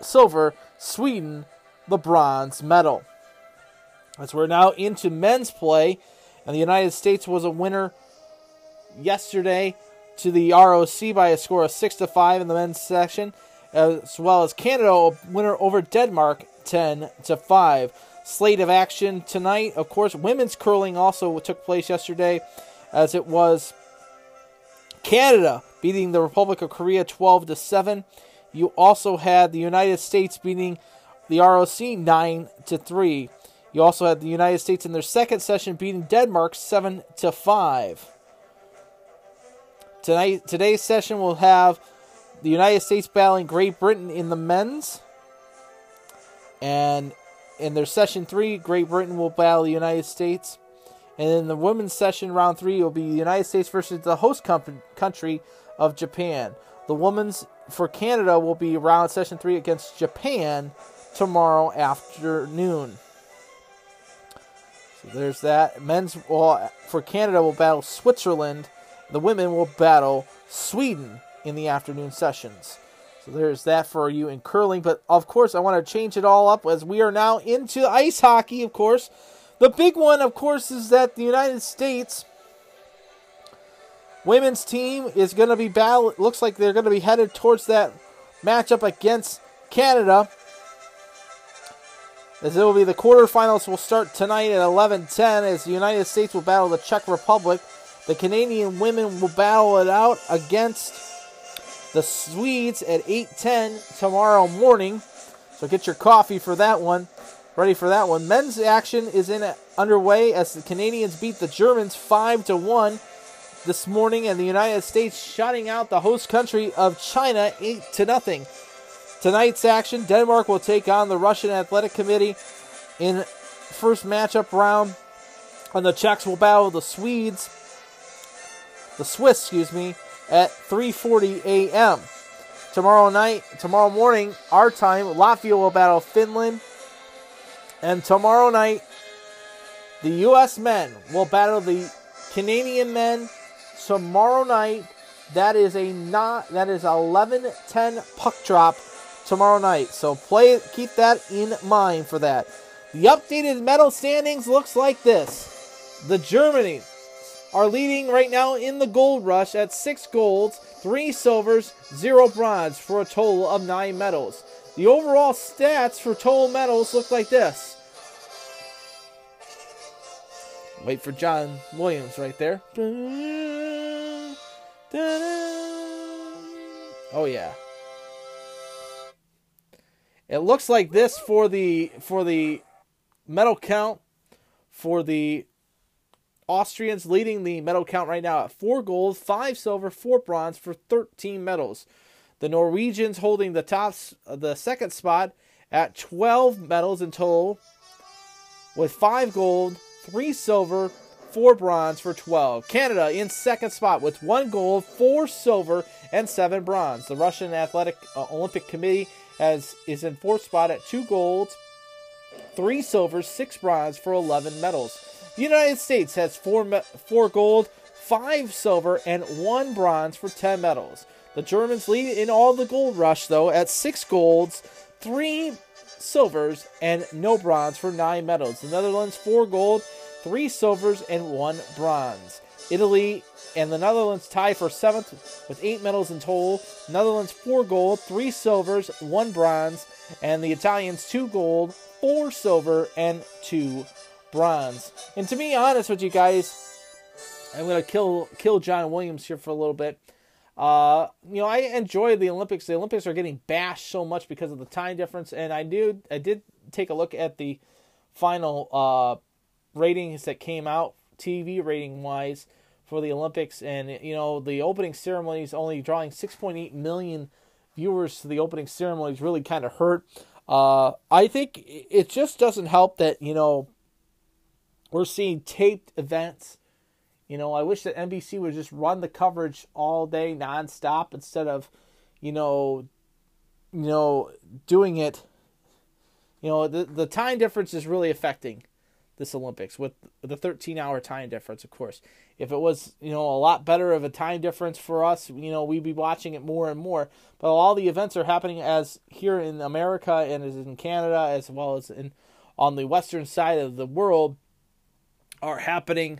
silver, Sweden the bronze medal. As we're now into men's play, and the United States was a winner yesterday to the ROC by a score of six to five in the men's section, as well as Canada a winner over Denmark ten to five. Slate of action tonight, of course, women's curling also took place yesterday, as it was Canada beating the Republic of Korea 12 to 7. You also had the United States beating the ROC 9 to 3. You also had the United States in their second session beating Denmark 7 to 5. Tonight today's session will have the United States battling Great Britain in the men's. And in their session 3, Great Britain will battle the United States. And in the women's session, round three, it will be the United States versus the host country of Japan. The women's for Canada will be round session three against Japan tomorrow afternoon. So there's that. Men's for Canada will battle Switzerland. The women will battle Sweden in the afternoon sessions. So there's that for you in curling. But of course, I want to change it all up as we are now into ice hockey, of course. The big one, of course, is that the United States women's team is going to be battle. Looks like they're going to be headed towards that matchup against Canada. As it will be the quarterfinals will start tonight at 11:10 as the United States will battle the Czech Republic. The Canadian women will battle it out against the Swedes at 8:10 tomorrow morning. So get your coffee for that one. Ready for that one. Men's action is in underway as the Canadians beat the Germans 5 to 1 this morning and the United States shutting out the host country of China 8 to nothing. Tonight's action, Denmark will take on the Russian Athletic Committee in first matchup round. And the Czechs will battle the Swedes, the Swiss, excuse me, at 3:40 a.m. Tomorrow night, tomorrow morning, our time, Latvia will battle Finland. And tomorrow night, the U.S. men will battle the Canadian men. Tomorrow night, that is a not that is 11:10 puck drop tomorrow night. So play keep that in mind for that. The updated medal standings looks like this. The Germany are leading right now in the gold rush at 6 golds, 3 silvers, 0 bronze for a total of 9 medals. The overall stats for total medals look like this. Wait for John Williams right there. Oh yeah. It looks like this for the for the medal count for the Austrians leading the medal count right now at 4 gold, 5 silver, 4 bronze for 13 medals. The Norwegians holding the top the second spot at 12 medals in total with 5 gold, 3 silver, 4 bronze for 12. Canada in second spot with 1 gold, 4 silver, and 7 bronze. The Russian Athletic uh, Olympic Committee has is in fourth spot at 2 golds, 3 silvers, 6 bronze for 11 medals. The United States has 4 me- 4 gold, five silver, and one bronze for 10 medals. The Germans lead in all the gold rush, though, at six golds, three silvers, and no bronze for nine medals. The Netherlands, four gold, three silvers, and one bronze. Italy and the Netherlands tie for seventh with eight medals in total. Netherlands, four gold, three silvers, one bronze, and the Italians, two gold, four silver, and two bronze. And to be honest with you guys, I'm gonna kill kill John Williams here for a little bit. Uh, you know, I enjoy the Olympics. The Olympics are getting bashed so much because of the time difference, and I do I did take a look at the final uh, ratings that came out TV rating wise for the Olympics, and you know the opening ceremonies only drawing 6.8 million viewers to the opening ceremonies really kind of hurt. Uh, I think it just doesn't help that you know we're seeing taped events. You know, I wish that NBC would just run the coverage all day nonstop instead of, you know, you know, doing it. You know, the the time difference is really affecting this Olympics with the 13 hour time difference, of course. If it was, you know, a lot better of a time difference for us, you know, we'd be watching it more and more. But all the events are happening as here in America and as in Canada as well as in on the western side of the world are happening,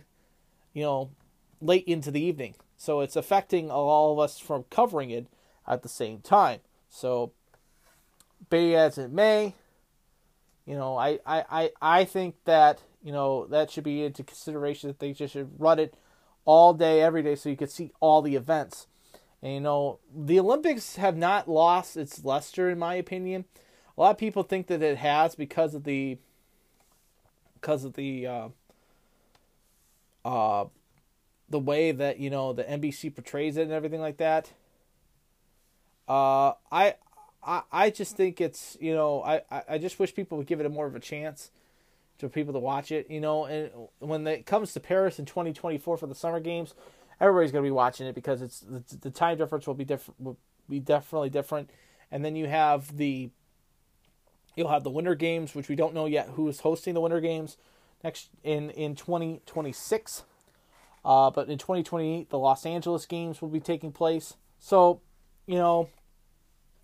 you know, late into the evening. So it's affecting all of us from covering it at the same time. So be as it may, you know, I, I, I, I think that, you know, that should be into consideration that they just should run it all day, every day, so you could see all the events. And, you know, the Olympics have not lost its luster, in my opinion. A lot of people think that it has because of the, because of the, uh, uh, the way that you know the NBC portrays it and everything like that. Uh, I, I, I just think it's you know I, I just wish people would give it a more of a chance to people to watch it. You know, and when it comes to Paris in 2024 for the Summer Games, everybody's gonna be watching it because it's the, the time difference will be different, will be definitely different, and then you have the you'll have the Winter Games, which we don't know yet who is hosting the Winter Games next in in 2026. Uh, but in 2028, the Los Angeles games will be taking place. So, you know,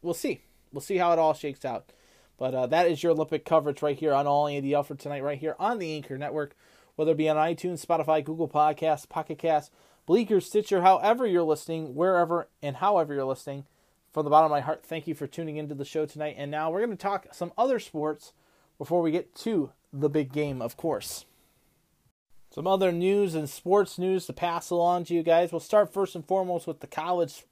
we'll see. We'll see how it all shakes out. But uh, that is your Olympic coverage right here on All Andy Alford tonight, right here on the Anchor Network, whether it be on iTunes, Spotify, Google Podcasts, Pocket Casts, Breaker, Stitcher, however you're listening, wherever and however you're listening. From the bottom of my heart, thank you for tuning into the show tonight. And now we're going to talk some other sports before we get to the big game, of course. Some other news and sports news to pass along to you guys. We'll start first and foremost with the college,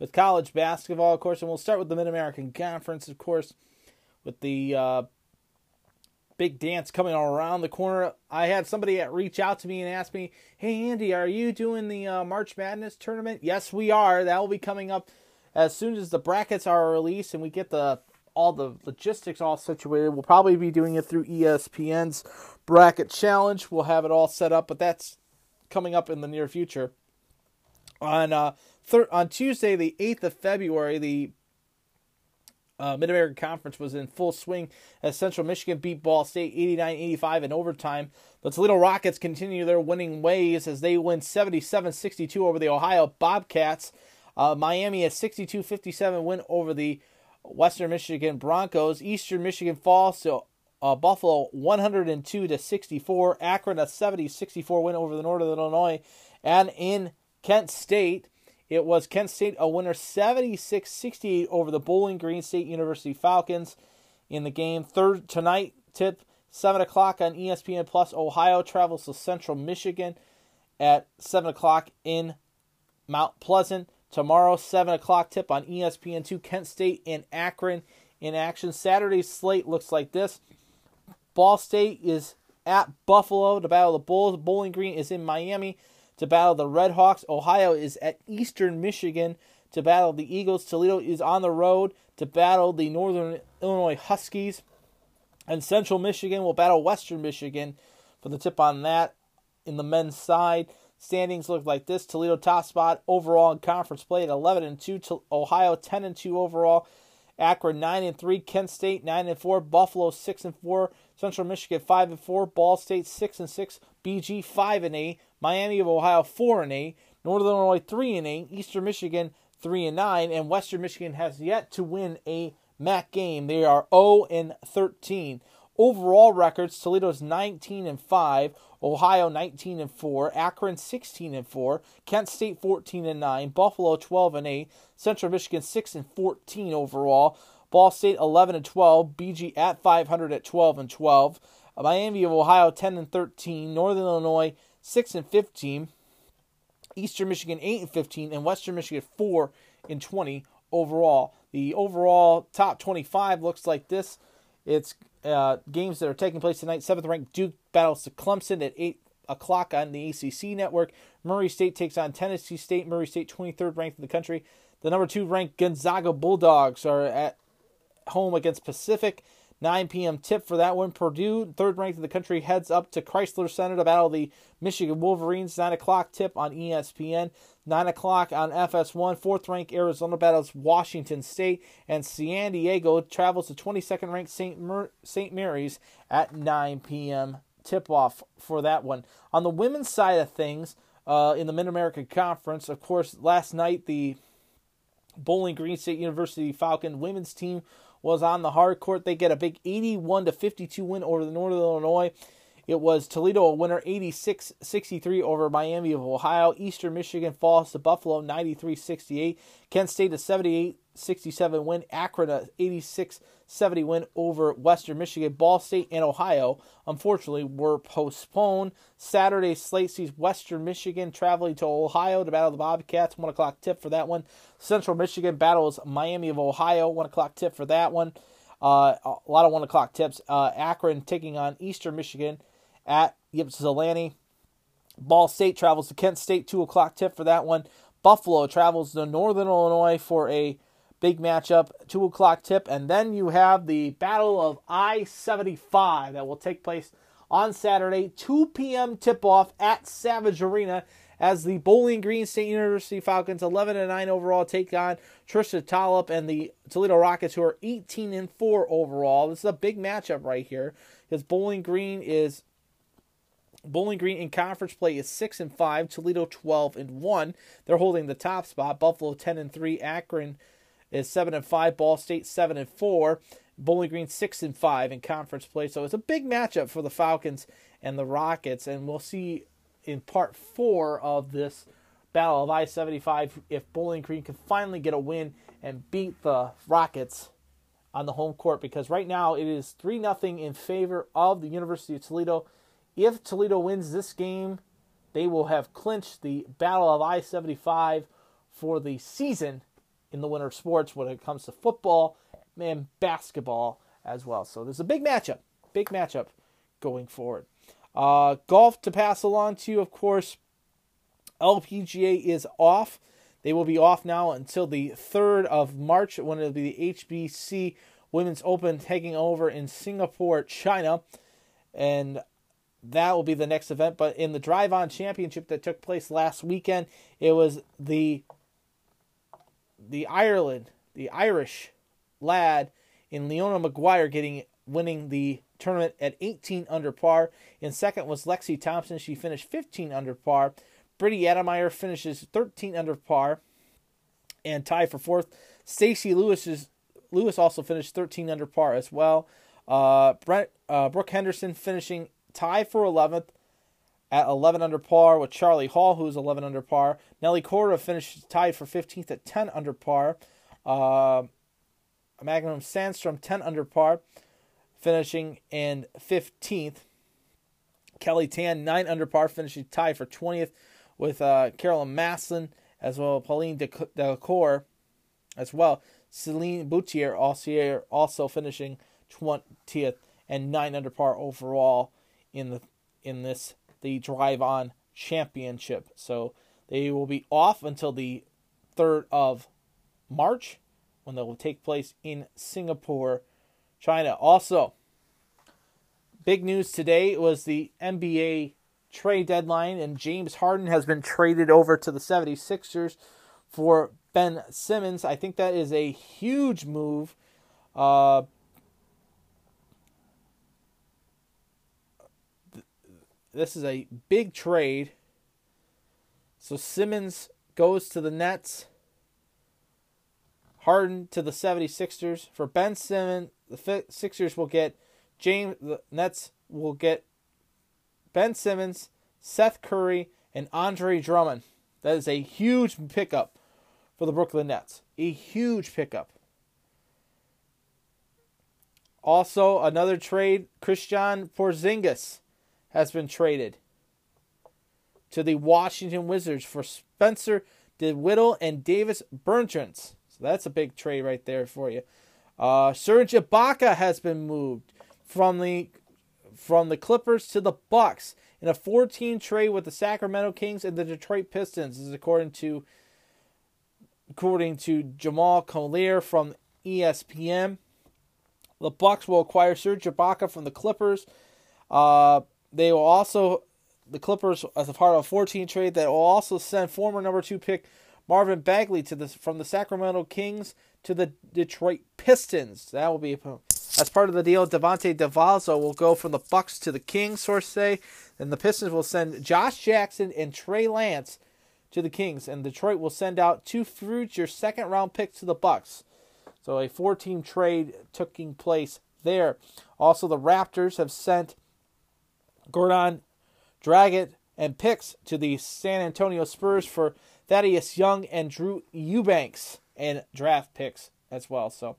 with college basketball, of course, and we'll start with the Mid American Conference, of course, with the uh, big dance coming around the corner. I had somebody reach out to me and ask me, "Hey Andy, are you doing the uh, March Madness tournament?" Yes, we are. That will be coming up as soon as the brackets are released and we get the all the logistics all situated. We'll probably be doing it through ESPN's bracket challenge. We'll have it all set up, but that's coming up in the near future. On uh, thir- on Tuesday, the eighth of February, the uh, Mid American Conference was in full swing as Central Michigan beat Ball State 89 85 in overtime. The Toledo Rockets continue their winning ways as they win 77 62 over the Ohio Bobcats. Uh, Miami a 62 57 win over the Western Michigan Broncos. Eastern Michigan falls to uh, Buffalo 102 to 64. Akron a 70 64 win over the Northern Illinois. And in Kent State, it was Kent State a winner 76 68 over the Bowling Green State University Falcons in the game. Third tonight, tip 7 o'clock on ESPN Plus. Ohio travels to Central Michigan at 7 o'clock in Mount Pleasant. Tomorrow, 7 o'clock tip on E ESPN2. Kent State and Akron in action. Saturday's slate looks like this. Ball State is at Buffalo to battle of the Bulls. Bowling Green is in Miami to battle the Red Hawks. Ohio is at Eastern Michigan to battle the Eagles. Toledo is on the road to battle the Northern Illinois Huskies. And Central Michigan will battle Western Michigan for the tip on that. In the men's side, standings look like this: Toledo top spot overall in conference play at 11 and 2. Ohio 10 and 2 overall. Akron 9 and 3. Kent State 9 and 4. Buffalo 6 and 4. Central Michigan 5 and 4. Ball State 6 and 6. BG 5 and 8. Miami of Ohio four and eight, Northern Illinois three and eight, Eastern Michigan three and nine, and Western Michigan has yet to win a MAC game. They are 0 and 13. Overall records: Toledo's 19 and 5, Ohio 19 and 4, Akron 16 and 4, Kent State 14 and 9, Buffalo 12 and 8, Central Michigan 6 and 14 overall, Ball State 11 and 12, BG at 500 at 12 and 12, Miami of Ohio 10 and 13, Northern Illinois 6 and 15, Eastern Michigan 8 and 15, and Western Michigan 4 and 20 overall. The overall top 25 looks like this. It's uh, games that are taking place tonight. Seventh ranked Duke battles to Clemson at 8 o'clock on the ACC network. Murray State takes on Tennessee State. Murray State 23rd ranked in the country. The number two ranked Gonzaga Bulldogs are at home against Pacific. 9 p.m. tip for that one. Purdue, third ranked in the country, heads up to Crisler Center to battle the Michigan Wolverines. 9 o'clock tip on ESPN. 9 o'clock on FS1. Fourth ranked Arizona battles Washington State. And San Diego travels to 22nd ranked St. Mer-. Mary's at 9 p.m. tip off for that one. On the women's side of things, uh, in the Mid American Conference, of course, last night the Bowling Green State University Falcon women's team was on the hard court. They get a big 81 to 52 win over the Northern Illinois. It was Toledo a winner 86-63 over Miami of Ohio. Eastern Michigan falls to Buffalo 93-68. Kent State a 78-67 win. Akron a 86-70 win over Western Michigan. Ball State and Ohio unfortunately were postponed. Saturday slate sees Western Michigan traveling to Ohio to battle the Bobcats. One o'clock tip for that one. Central Michigan battles Miami of Ohio. One o'clock tip for that one. Uh, a lot of one o'clock tips. Uh, Akron taking on Eastern Michigan at Ypsilanti. Ball State travels to Kent State. Two o'clock tip for that one. Buffalo travels to Northern Illinois for a big matchup. Two o'clock tip, and then you have the Battle of I seventy five that will take place on Saturday. Two p.m. tip off at Savage Arena as the Bowling Green State University Falcons, 11 and 9 overall, take on Tricia Cullop and the Toledo Rockets, who are 18 and 4 overall. This is a big matchup right here because Bowling Green is Bowling Green in conference play is 6 and 5, Toledo 12 and 1. They're holding the top spot. Buffalo 10 and 3, Akron is 7 and 5, Ball State 7 and 4. Bowling Green 6 and 5 in conference play. So it's a big matchup for the Falcons and the Rockets and we'll see in part 4 of this battle of I-75 if Bowling Green can finally get a win and beat the Rockets on the home court because right now it is 3 nothing in favor of the University of Toledo. If Toledo wins this game, they will have clinched the Battle of I 75 for the season in the winter sports when it comes to football and basketball as well. So there's a big matchup, big matchup going forward. Uh, golf to pass along to you, of course. LPGA is off. They will be off now until the 3rd of March when it will be the HSBC Women's Open taking over in Singapore, China. And that will be the next event. But in the Drive On Championship that took place last weekend, it was the the Ireland, the Irish lad in Leona Maguire getting winning the tournament at 18 under par. In second was Lexi Thompson. She finished 15 under par. Brittany Ademeyer finishes 13 under par and tied for fourth. Stacy Lewis is Lewis also finished 13 under par as well. Uh, Brent uh, Brooke Henderson finishing tied for 11th at 11 under par with Charley Hull, who's 11 under par. Nelly Korda finished tied for 15th at 10 under par. Uh, Magnum Sandstrom 10 under par, finishing in 15th. Kelly Tan 9 under par, finishing tied for 20th with uh, Caroline Masson, as well Pauline Delcourt as well. Celine Boutier also, also finishing 20th and 9 under par overall in the in this the drive on championship. So they will be off until the 3rd of March when they will take place in Singapore, China. Also, big news today was the NBA trade deadline, and James Harden has been traded over to the 76ers for Ben Simmons. I think that is a huge move. Uh, this is a big trade So Simmons goes to the Nets. Harden to the 76ers. For Ben Simmons, the Sixers will get James the Nets will get Ben Simmons, Seth Curry, and Andre Drummond. That is a huge pickup for the Brooklyn Nets. A huge pickup. Also, another trade, Christian Porzingis has been traded to the Washington Wizards for Spencer Dinwiddie and Davis Bertans. So that's a big trade right there for you. Uh, Serge Ibaka has been moved from the from the Clippers to the Bucks in a 14 trade with the Sacramento Kings and the Detroit Pistons, this is according to according to Jamal Collier from ESPN. The Bucks will acquire Serge Ibaka from the Clippers. Uh, they will also the Clippers as a part of a 14 trade that will also send former number two pick Marvin Bagley to the from the Sacramento Kings to the Detroit Pistons. That will be as part of the deal. Devonte Devazzo will go from the Bucks to the Kings. Sources say, and the Pistons will send Josh Jackson and Trey Lance to the Kings, and Detroit will send out two future second round picks to the Bucks. So a four team trade taking place there. Also, the Raptors have sent Gordon Dragic and picks to the San Antonio Spurs for Thaddeus Young and Drew Eubanks and draft picks as well. So,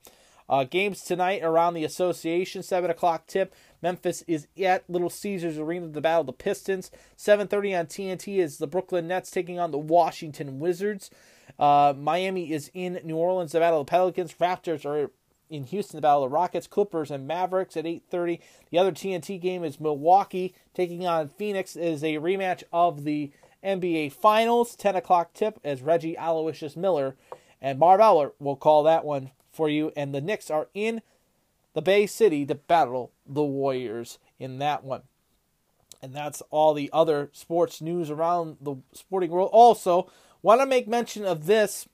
uh, games tonight around the association, 7 o'clock tip. Memphis is at Little Caesars Arena to battle the Pistons. 7.30 on TNT is the Brooklyn Nets taking on the Washington Wizards. Uh, Miami is in New Orleans to battle the Pelicans. Raptors are in Houston the battle of the Rockets, Clippers, and Mavericks at 8:30. The other TNT game is Milwaukee taking on Phoenix. It is a rematch of the NBA Finals. 10 o'clock tip as Reggie Aloysius Miller and Marv Albert will call that one for you. And the Knicks are in the Bay City to battle the Warriors in that one. And that's all the other sports news around the sporting world. Also, want to make mention of this.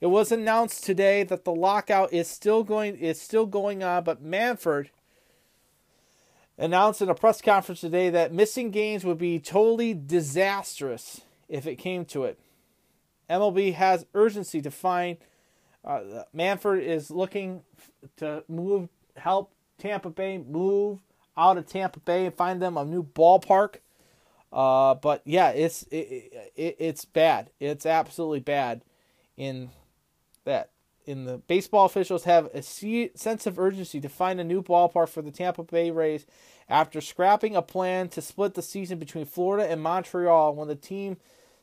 It was announced today that the lockout is still going is still going on, but Manfred announced in a press conference today that missing games would be totally disastrous if it came to it. MLB has urgency to find. Uh, Manfred is looking to move, help Tampa Bay move out of Tampa Bay and find them a new ballpark. Uh, but yeah, it's it, it, it's bad. It's absolutely bad. In that, in the baseball officials have a sense of urgency to find a new ballpark for the Tampa Bay Rays after scrapping a plan to split the season between Florida and Montreal when the team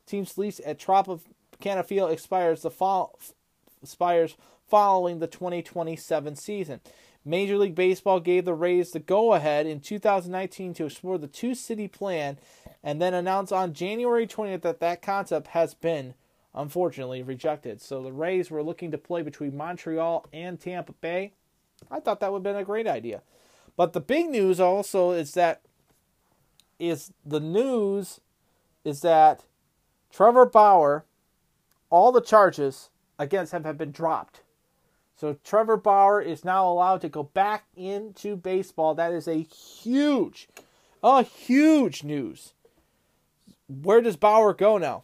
team's lease at Tropicana Field expires the fall expires following the 2027 season. Major League Baseball gave the Rays the go ahead in 2019 to explore the two city plan and then announced on January 20th that that concept has been unfortunately rejected. So the Rays were looking to play between Montreal and Tampa Bay. I thought that would have been a great idea. But the big news also is that is the news is that Trevor Bauer all the charges against him have been dropped. So Trevor Bauer is now allowed to go back into baseball. That is a huge, a huge news. Where does Bauer go now?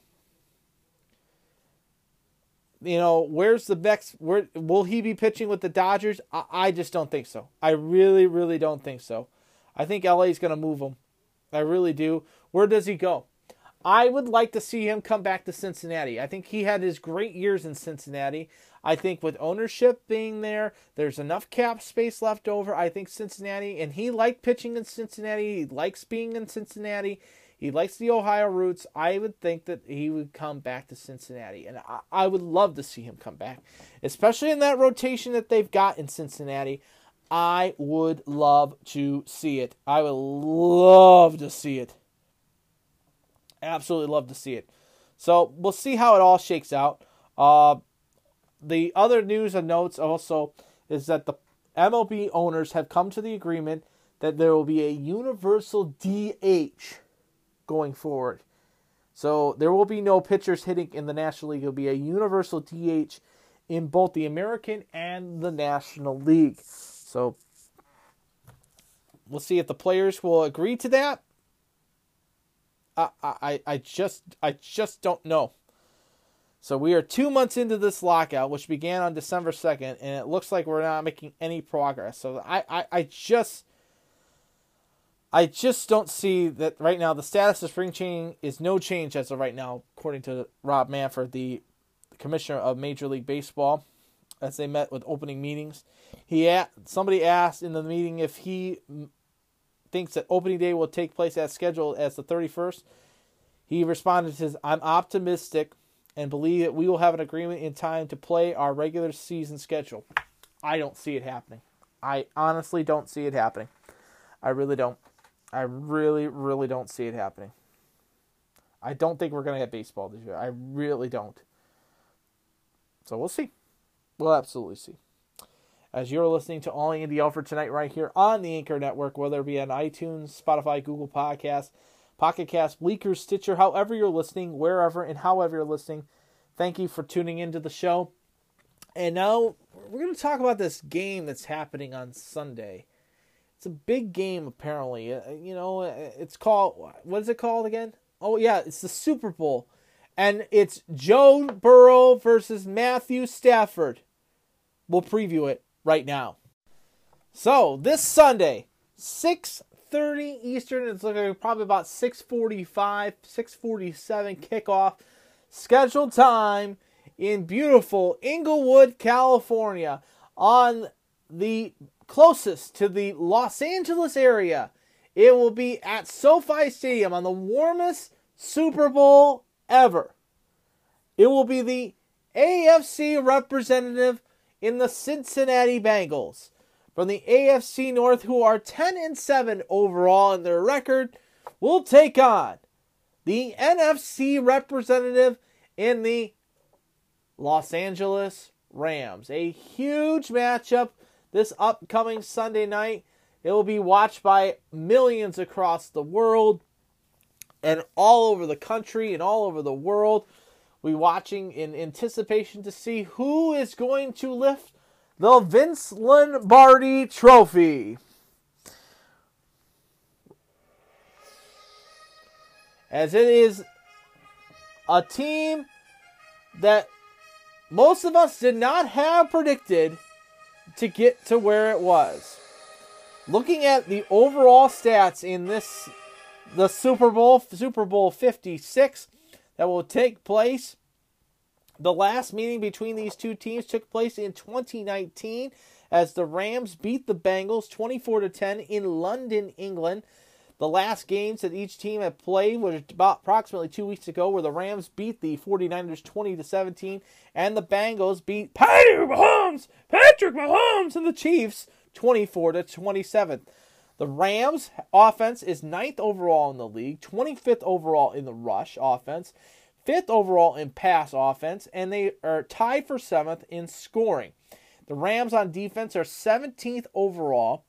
You know, where's the next? Where will he be pitching with the Dodgers? I, I just don't think so. I really, really don't think so. I think LA is going to move him. I really do. Where does he go? I would like to see him come back to Cincinnati. I think he had his great years in Cincinnati. I think with ownership being there, there's enough cap space left over. I think Cincinnati, and he liked pitching in Cincinnati. He likes being in Cincinnati. He likes the Ohio roots. I would think that he would come back to Cincinnati, and I, I would love to see him come back, especially in that rotation that they've got in Cincinnati. I would love to see it. I would love to see it. Absolutely love to see it. So we'll see how it all shakes out. Uh, the other news and notes also is that the MLB owners have come to the agreement that there will be a universal DH going forward. So there will be no pitchers hitting in the National League. It will be a universal DH in both the American and the National League. So we'll see if the players will agree to that. I, I, I just I just don't know. So we are two months into this lockout, which began on December second, and it looks like we're not making any progress. So I, I, I just I just don't see that right now. The status of spring training is no change as of right now, according to Rob Manfred, the commissioner of Major League Baseball, as they met with opening meetings. He somebody asked in the meeting if he thinks that opening day will take place as scheduled as the 31st. He responded, "says I'm optimistic and believe that we will have an agreement in time to play our regular season schedule." I don't see it happening. I honestly don't see it happening. I really don't. I really, really don't see it happening. I don't think we're going to get baseball this year. I really don't. So we'll see. We'll absolutely see. As you're listening to All Andy Alford tonight, right here on the Anchor Network, whether it be on iTunes, Spotify, Google Podcasts, Pocket Cast, Breaker, Stitcher, however you're listening, wherever and however you're listening, thank you for tuning into the show. And now we're going to talk about this game that's happening on Sunday. It's a big game, apparently. Uh, you know, uh, it's called, what is it called again? Oh, yeah, it's the Super Bowl. And it's Joe Burrow versus Matthew Stafford. We'll preview it right now. So, this Sunday, 6.30 Eastern, it's looking probably about 6.45, 6.47 kickoff. Scheduled time in beautiful Inglewood, California, on the closest to the Los Angeles area. It will be at SoFi Stadium on the warmest Super Bowl ever. It will be the AFC representative in the Cincinnati Bengals from the AFC North, who are 10 and 7 overall in their record, will take on the NFC representative in the Los Angeles Rams. A huge matchup this upcoming Sunday night. It will be watched by millions across the world and all over the country and all over the world. We watching in anticipation to see who is going to lift the Vince Lombardi Trophy. As it is a team that most of us did not have predicted to get to where it was. Looking at the overall stats in this the Super Bowl, Super Bowl 56 that will take place. The last meeting between these two teams took place in 2019 as the Rams beat the Bengals 24 to 10 in London, England. The last games that each team had played was about approximately 2 weeks ago where the Rams beat the 49ers 20 to 17 and the Bengals beat Patrick Mahomes, Patrick Mahomes and the Chiefs 24 to 27. The Rams offense is ninth overall in the league, 25th overall in the rush offense, fifth overall in pass offense, and they are tied for seventh in scoring. The Rams on defense are 17th overall,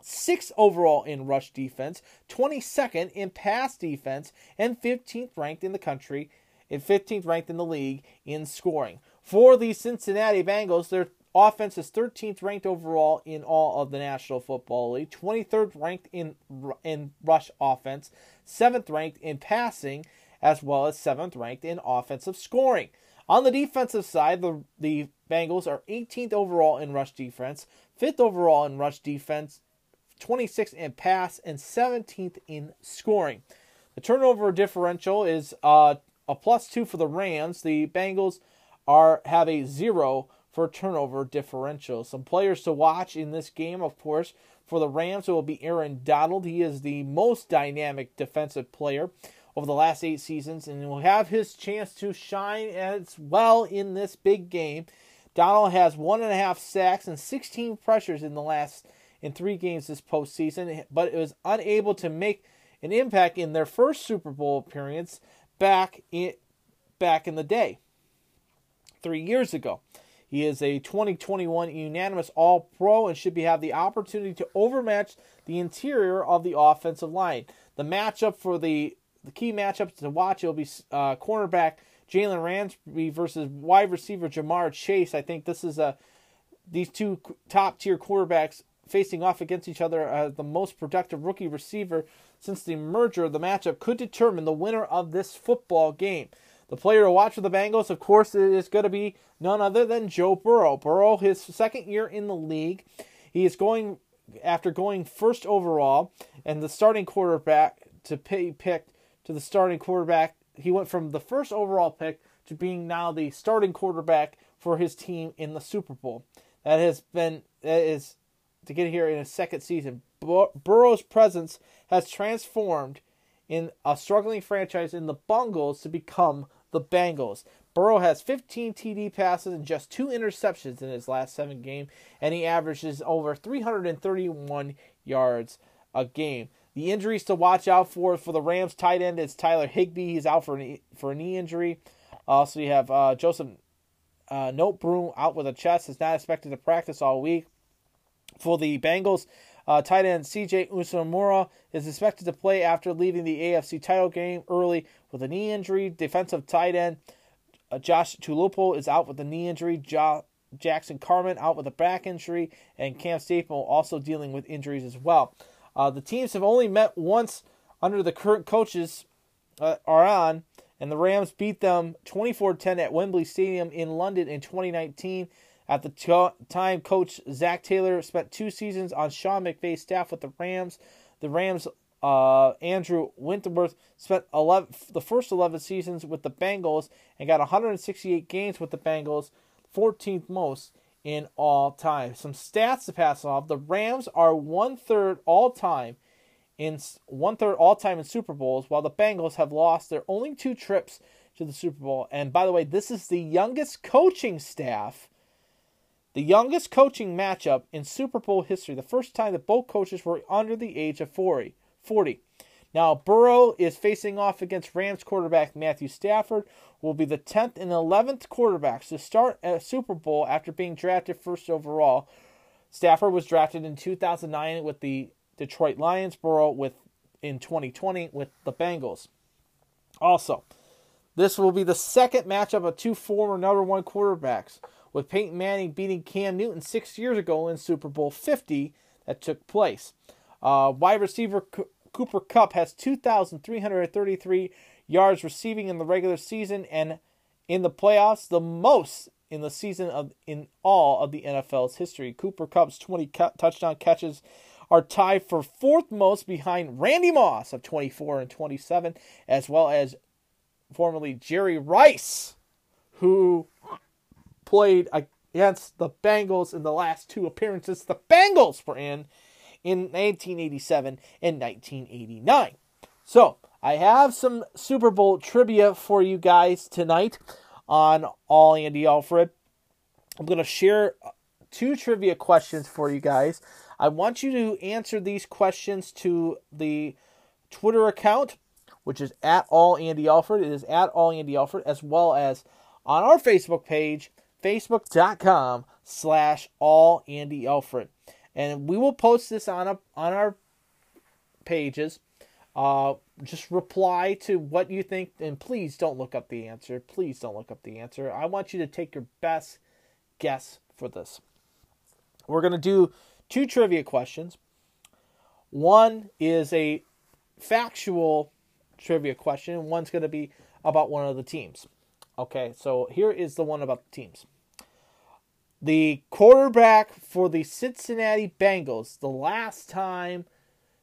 sixth overall in rush defense, 22nd in pass defense, and 15th ranked in the country, and 15th ranked in the league in scoring. For the Cincinnati Bengals, their offense is 13th ranked overall in all of the National Football League, 23rd ranked in in rush offense, 7th ranked in passing, as well as 7th ranked in offensive scoring. On the defensive side, the the Bengals are 18th overall in rush defense, 5th overall in rush defense, 26th in pass, and 17th in scoring. The turnover differential is uh, a plus two for the Rams. The Bengals are have a zero for turnover differential. Some players to watch in this game, of course, for the Rams, it will be Aaron Donald. He is the most dynamic defensive player over the last eight seasons, and will have his chance to shine as well in this big game. Donald has one and a half sacks and 16 pressures in the last in three games this postseason, but it was unable to make an impact in their first Super Bowl appearance back in back in the day, three years ago. He is a 2021 unanimous All Pro and should be have the opportunity to overmatch the interior of the offensive line. The matchup for the the key matchups to watch will be uh, cornerback Jalen Ramsey versus wide receiver Ja'Marr Chase. I think this is a these two top tier quarterbacks facing off against each other as the most productive rookie receiver since the merger. The matchup could determine the winner of this football game. The player to watch for the Bengals, of course, is going to be none other than Joe Burrow. Burrow, his second year in the league, he is going after going first overall and the starting quarterback to pay picked to the starting quarterback. He went from the first overall pick to being now the starting quarterback for his team in the Super Bowl. That has been that is to get here in his second season. Bur- Burrow's presence has transformed in a struggling franchise in the Bungles to become the Bengals. Burrow has 15 TD passes and just two interceptions in his last seven games, and he averages over 331 yards a game. The injuries to watch out for for the Rams tight end is Tyler Higbee. He's out for an, for a knee injury. Also, you have uh, Joseph uh, Noteboom out with a chest. Is not expected to practice all week. For the Bengals, uh, tight end CJ Uzomah is expected to play after leaving the AFC title game early with a knee injury. Defensive tight end uh, Josh Tupou is out with a knee injury. Jo- Jackson Carman out with a back injury, and Cam Sample also dealing with injuries as well. Uh, the teams have only met once under the current coaches uh, are on, and the Rams beat them 24-10 at Wembley Stadium in London in 2019. At the t- time, Coach Zac Taylor spent two seasons on Sean McVay's staff with the Rams. The Rams, uh, Andrew Whitworth spent 11, the first 11 seasons with the Bengals and got 168 games with the Bengals, 14th most in all time. Some stats to pass off: the Rams are one third all time in one third all time in Super Bowls, while the Bengals have lost their only two trips to the Super Bowl. And by the way, this is the youngest coaching staff the youngest coaching matchup in Super Bowl history, the first time that both coaches were under the age of 40. 40. Now, Burrow is facing off against Rams quarterback Matthew Stafford, will be the 10th and 11th quarterbacks to start a Super Bowl after being drafted first overall. Stafford was drafted in 2009 with the Detroit Lions, Burrow with in 2020 with the Bengals. Also, this will be the second matchup of two former number one quarterbacks with Peyton Manning beating Cam Newton six years ago in Super Bowl 50 that took place. Uh, wide receiver C- Cooper Kupp has 2,333 yards receiving in the regular season and in the playoffs, the most in the season of in all of the NFL's history. Cooper Kupp's 20 cu- touchdown catches are tied for fourth most behind Randy Moss of 24 and 27, as well as formerly Jerry Rice, who played against the Bengals in the last two appearances the Bengals were in in 1987 and 1989. So, I have some Super Bowl trivia for you guys tonight on All Andy Alford. I'm going to share uh, two trivia questions for you guys. I want you to answer these questions to the Twitter account, which is at All Andy Alford. It is at All Andy Alford, as well as on our Facebook page, facebook.com slash all Andy Alford. And we will post this on a, on our pages. Uh, just reply to what you think, and please don't look up the answer. Please don't look up the answer. I want you to take your best guess for this. We're going to do two trivia questions. One is a factual trivia question, and one's going to be about one of the teams. Okay, so here is the one about the teams. The quarterback for the Cincinnati Bengals, the last time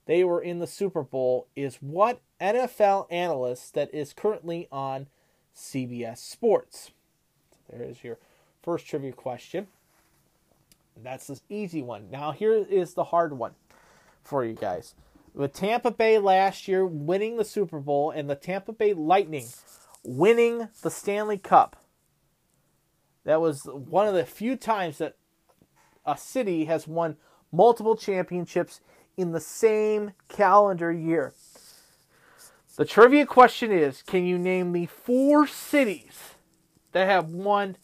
they were in the Super Bowl, is what NFL analyst that is currently on CBS Sports? There is your first trivia question. That's the easy one. Now, here is the hard one for you guys. With Tampa Bay last year winning the Super Bowl and the Tampa Bay Lightning winning the Stanley Cup, that was one of the few times that a city has won multiple championships in the same calendar year. The trivia question is Can you name the four cities that have won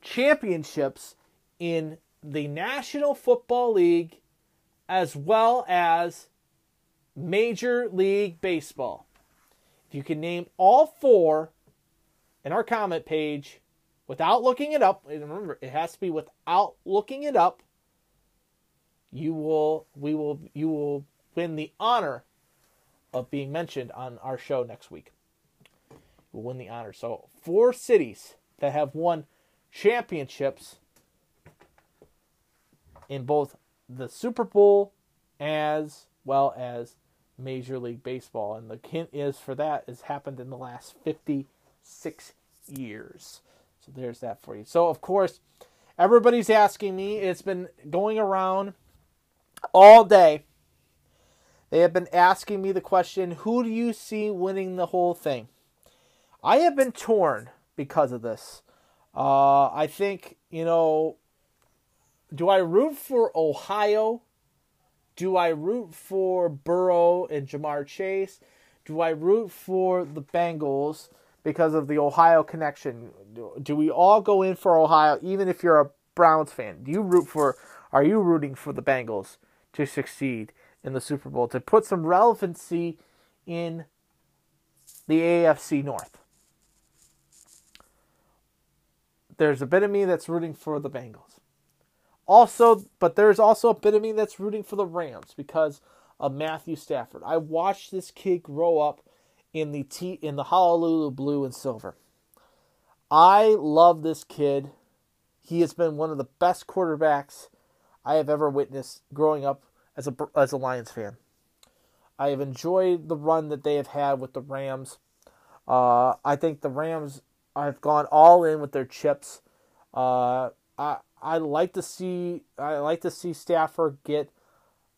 championships in the National Football League as well as Major League Baseball? If you can name all four in our comment page without looking it up, and remember, it has to be without looking it up. you will we will you will win the honor of being mentioned on our show next week. You'll win the honor. So four cities that have won championships in both the Super Bowl as well as Major League Baseball. And the hint is for that has happened in the last 56 years. So there's that for you. So, of course, everybody's asking me, it's been going around all day. They have been asking me the question who do you see winning the whole thing? I have been torn because of this. Uh, I think, you know, do I root for Ohio? Do I root for Burrow and Ja'Marr Chase? Do I root for the Bengals because of the Ohio connection? Do, we all go in for Ohio, even if you're a Browns fan? Do you root for? Are you rooting for the Bengals to succeed in the Super Bowl to put some relevancy in the AFC North? There's a bit of me that's rooting for the Bengals. Also, but there's also a bit of me that's rooting for the Rams because of Matthew Stafford. I watched this kid grow up in the T in the Honolulu blue and silver. I love this kid. He has been one of the best quarterbacks I have ever witnessed growing up as a as a Lions fan. I have enjoyed the run that they have had with the Rams. Uh, I think the Rams have gone all in with their chips. Uh, I I like to see I like to see Stafford get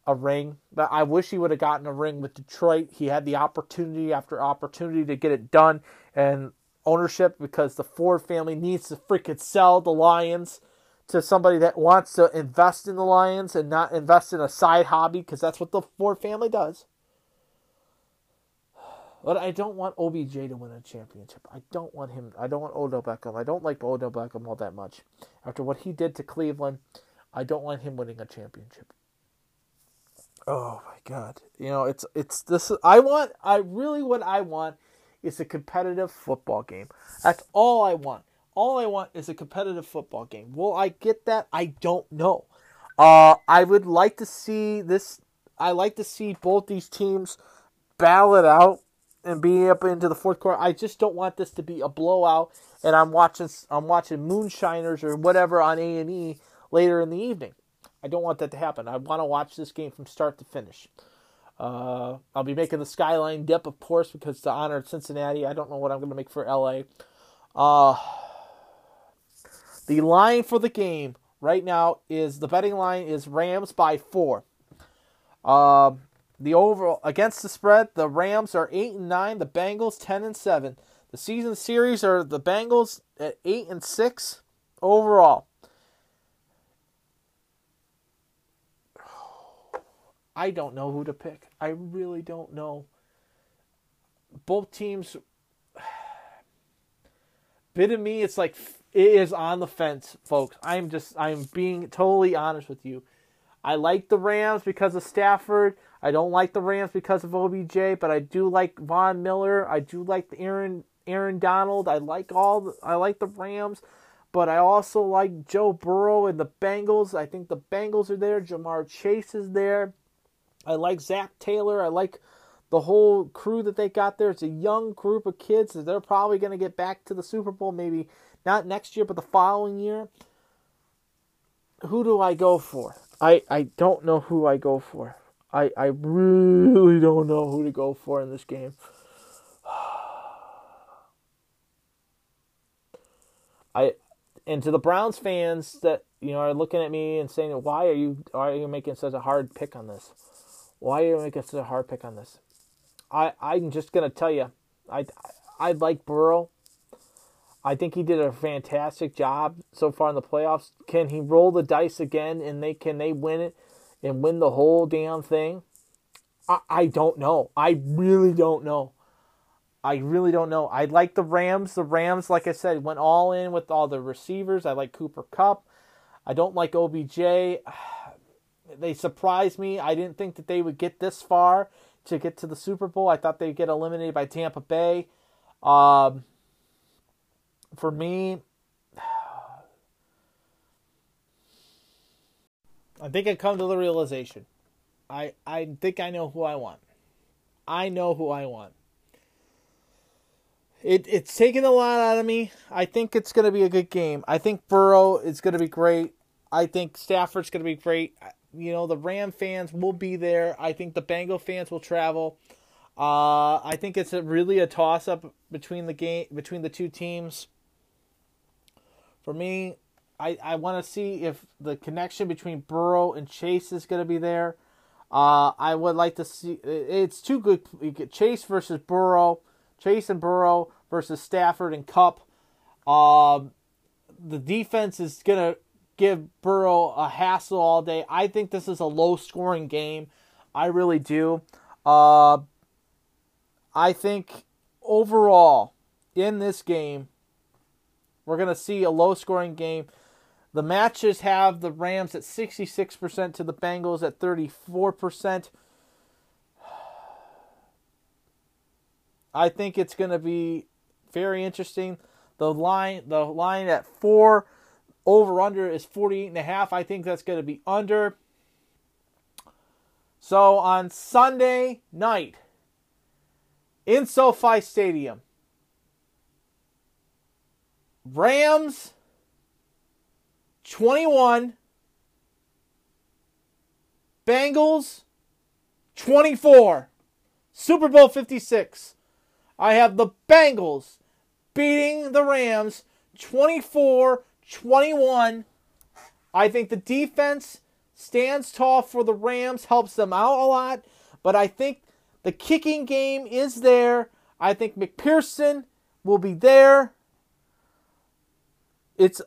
a ring. But I wish he would have gotten a ring with Detroit. He had the opportunity after opportunity to get it done and ownership because the Ford family needs to freaking sell the Lions to somebody that wants to invest in the Lions and not invest in a side hobby because that's what the Ford family does. But I don't want OBJ to win a championship. I don't want him. I don't want Odell Beckham. I don't like Odell Beckham all that much. After what he did to Cleveland, I don't want him winning a championship. Oh my god. You know, it's it's this I want I really what I want is a competitive football game. That's all I want. All I want is a competitive football game. Will I get that? I don't know. Uh I would like to see this I like to see both these teams battle it out and be up into the fourth quarter. I just don't want this to be a blowout and I'm watching I'm watching Moonshiners or whatever on A&E later in the evening. I don't want that to happen. I want to watch this game from start to finish. Uh, I'll be making the skyline dip, of course, because to honor Cincinnati. I don't know what I'm going to make for LA. Uh, the line for the game right now is the betting line is Rams by four. Uh, the overall against the spread, the Rams are eight and nine. The Bengals ten and seven. The season series are the Bengals at eight and six overall. I don't know who to pick. I really don't know. Both teams. *sighs* Bit of me, it's like it is on the fence, folks. I'm just I'm being totally honest with you. I like the Rams because of Stafford. I don't like the Rams because of OBJ, but I do like Von Miller. I do like the Aaron Aaron Donald. I like all the, I like the Rams, but I also like Joe Burrow and the Bengals. I think the Bengals are there. Ja'Marr Chase is there. I like Zac Taylor. I like the whole crew that they got there. It's a young group of kids they're probably going to get back to the Super Bowl, maybe not next year, but the following year. Who do I go for? I, I don't know who I go for. I, I really don't know who to go for in this game. *sighs* I and to the Browns fans that you know are looking at me and saying, "Why are you why are you making such a hard pick on this? Why are you making such a hard pick on this?" I I'm just gonna tell you, I I like Burrow. I think he did a fantastic job so far in the playoffs. Can he roll the dice again and they can they win it and win the whole damn thing? I, I don't know. I really don't know. I really don't know. I like the Rams. The Rams, like I said, went all in with all the receivers. I like Cooper Kupp. I don't like OBJ. *sighs* They surprised me. I didn't think that they would get this far to get to the Super Bowl. I thought they'd get eliminated by Tampa Bay. Um, for me, *sighs* I think I come to the realization. I I think I know who I want. I know who I want. It it's taken a lot out of me. I think it's going to be a good game. I think Burrow is going to be great. I think Stafford's going to be great. You know, the Ram fans will be there. I think the Bengal fans will travel. Uh, I think it's a, really a toss up between the game between the two teams. For me, I, I want to see if the connection between Burrow and Chase is going to be there. Uh, I would like to see. It's two good. Chase versus Burrow, Chase and Burrow versus Stafford and Kupp. Um, the defense is gonna give Burrow a hassle all day. I think this is a low scoring game. I really do. Uh, I think overall in this game, we're gonna see a low scoring game. The matches have the Rams at 66% to the Bengals at 34%. I think it's going to be very interesting. The line the line at 4 over under is 48 and a half. I think that's going to be under. So on Sunday night in SoFi Stadium, Rams 21. Bengals 24. Super Bowl 56. I have the Bengals beating the Rams 24 21. I think the defense stands tall for the Rams, helps them out a lot, but I think the kicking game is there. I think McPherson will be there. It's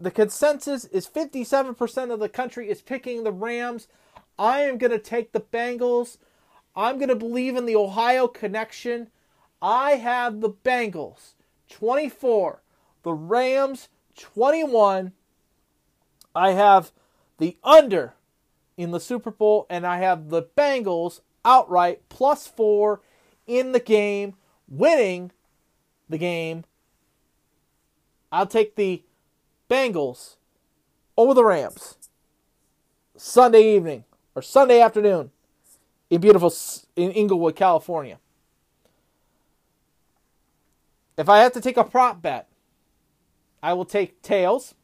the consensus is 57% of the country is picking the Rams. I am going to take the Bengals. I'm going to believe in the Ohio connection. I have the Bengals 24, the Rams 21. I have the under in the Super Bowl, and I have the Bengals outright plus four in the game, winning the game. I'll take the Bengals over the Rams Sunday evening or Sunday afternoon in beautiful in Inglewood, California. If I have to take a prop bet, I will take tails.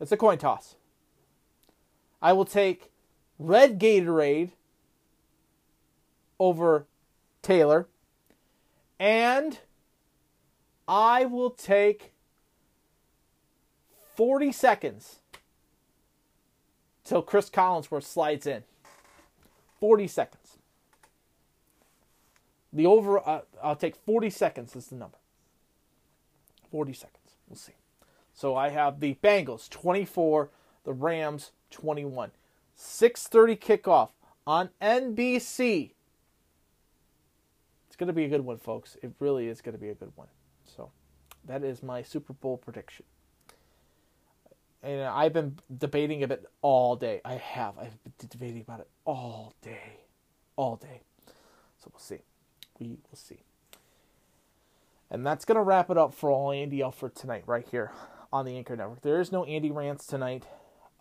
It's a coin toss. I will take red Gatorade over Taylor. And I will take 40 seconds till Chris Collinsworth slides in. 40 seconds. The over, uh, I'll take 40 seconds as the number. 40 seconds. We'll see. So I have the Bengals 24, the Rams 21. 6:30 kickoff on NBC. It's going to be a good one, folks. It really is going to be a good one. So that is my Super Bowl prediction. And I've been debating of it all day. I have. I've been debating about it all day. All day. So we'll see. We will see. And that's going to wrap it up for all Andy Alford tonight, right here on the Anchor Network. There is no Andy Rants tonight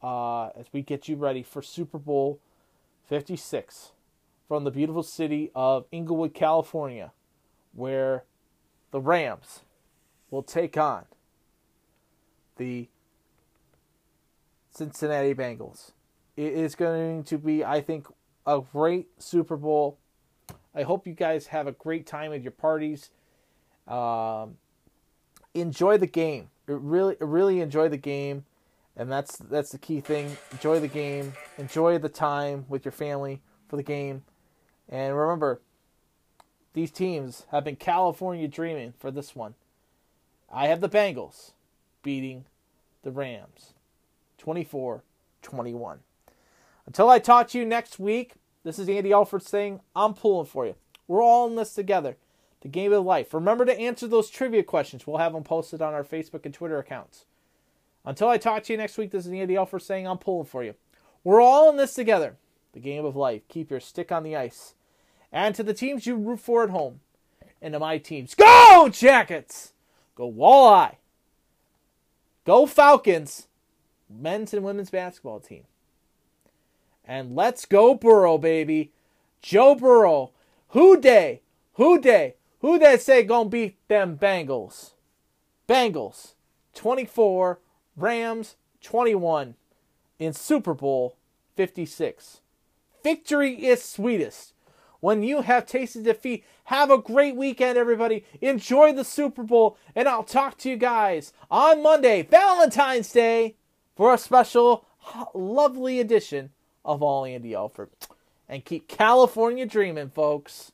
uh, as we get you ready for Super Bowl 56 from the beautiful city of Inglewood, California, where the Rams will take on the Cincinnati Bengals. It is going to be, I think, a great Super Bowl. I hope you guys have a great time at your parties. Um, enjoy the game. Really, really enjoy the game, and that's that's the key thing. Enjoy the game. Enjoy the time with your family for the game, and remember, these teams have been California dreaming for this one. I have the Bengals beating the Rams 24 21. Until I talk to you next week, this is Andy Alford saying, I'm pulling for you. We're all in this together. The game of life. Remember to answer those trivia questions. We'll have them posted on our Facebook and Twitter accounts. Until I talk to you next week, this is Andy Alford saying, I'm pulling for you. We're all in this together. The game of life. Keep your stick on the ice. And to the teams you root for at home, and to my teams, go Jackets! Go Walleye! Go Falcons! men's and women's basketball team. And let's go Burrow, baby. Joe Burrow. Who day? Who day? Who they say gonna beat them Bengals? Bengals 24, Rams 21 in Super Bowl 56. Victory is sweetest when you have tasted defeat. Have a great weekend, everybody. Enjoy the Super Bowl, and I'll talk to you guys on Monday, Valentine's Day, for a special, lovely edition of All Andy Alford. And keep California dreaming, folks.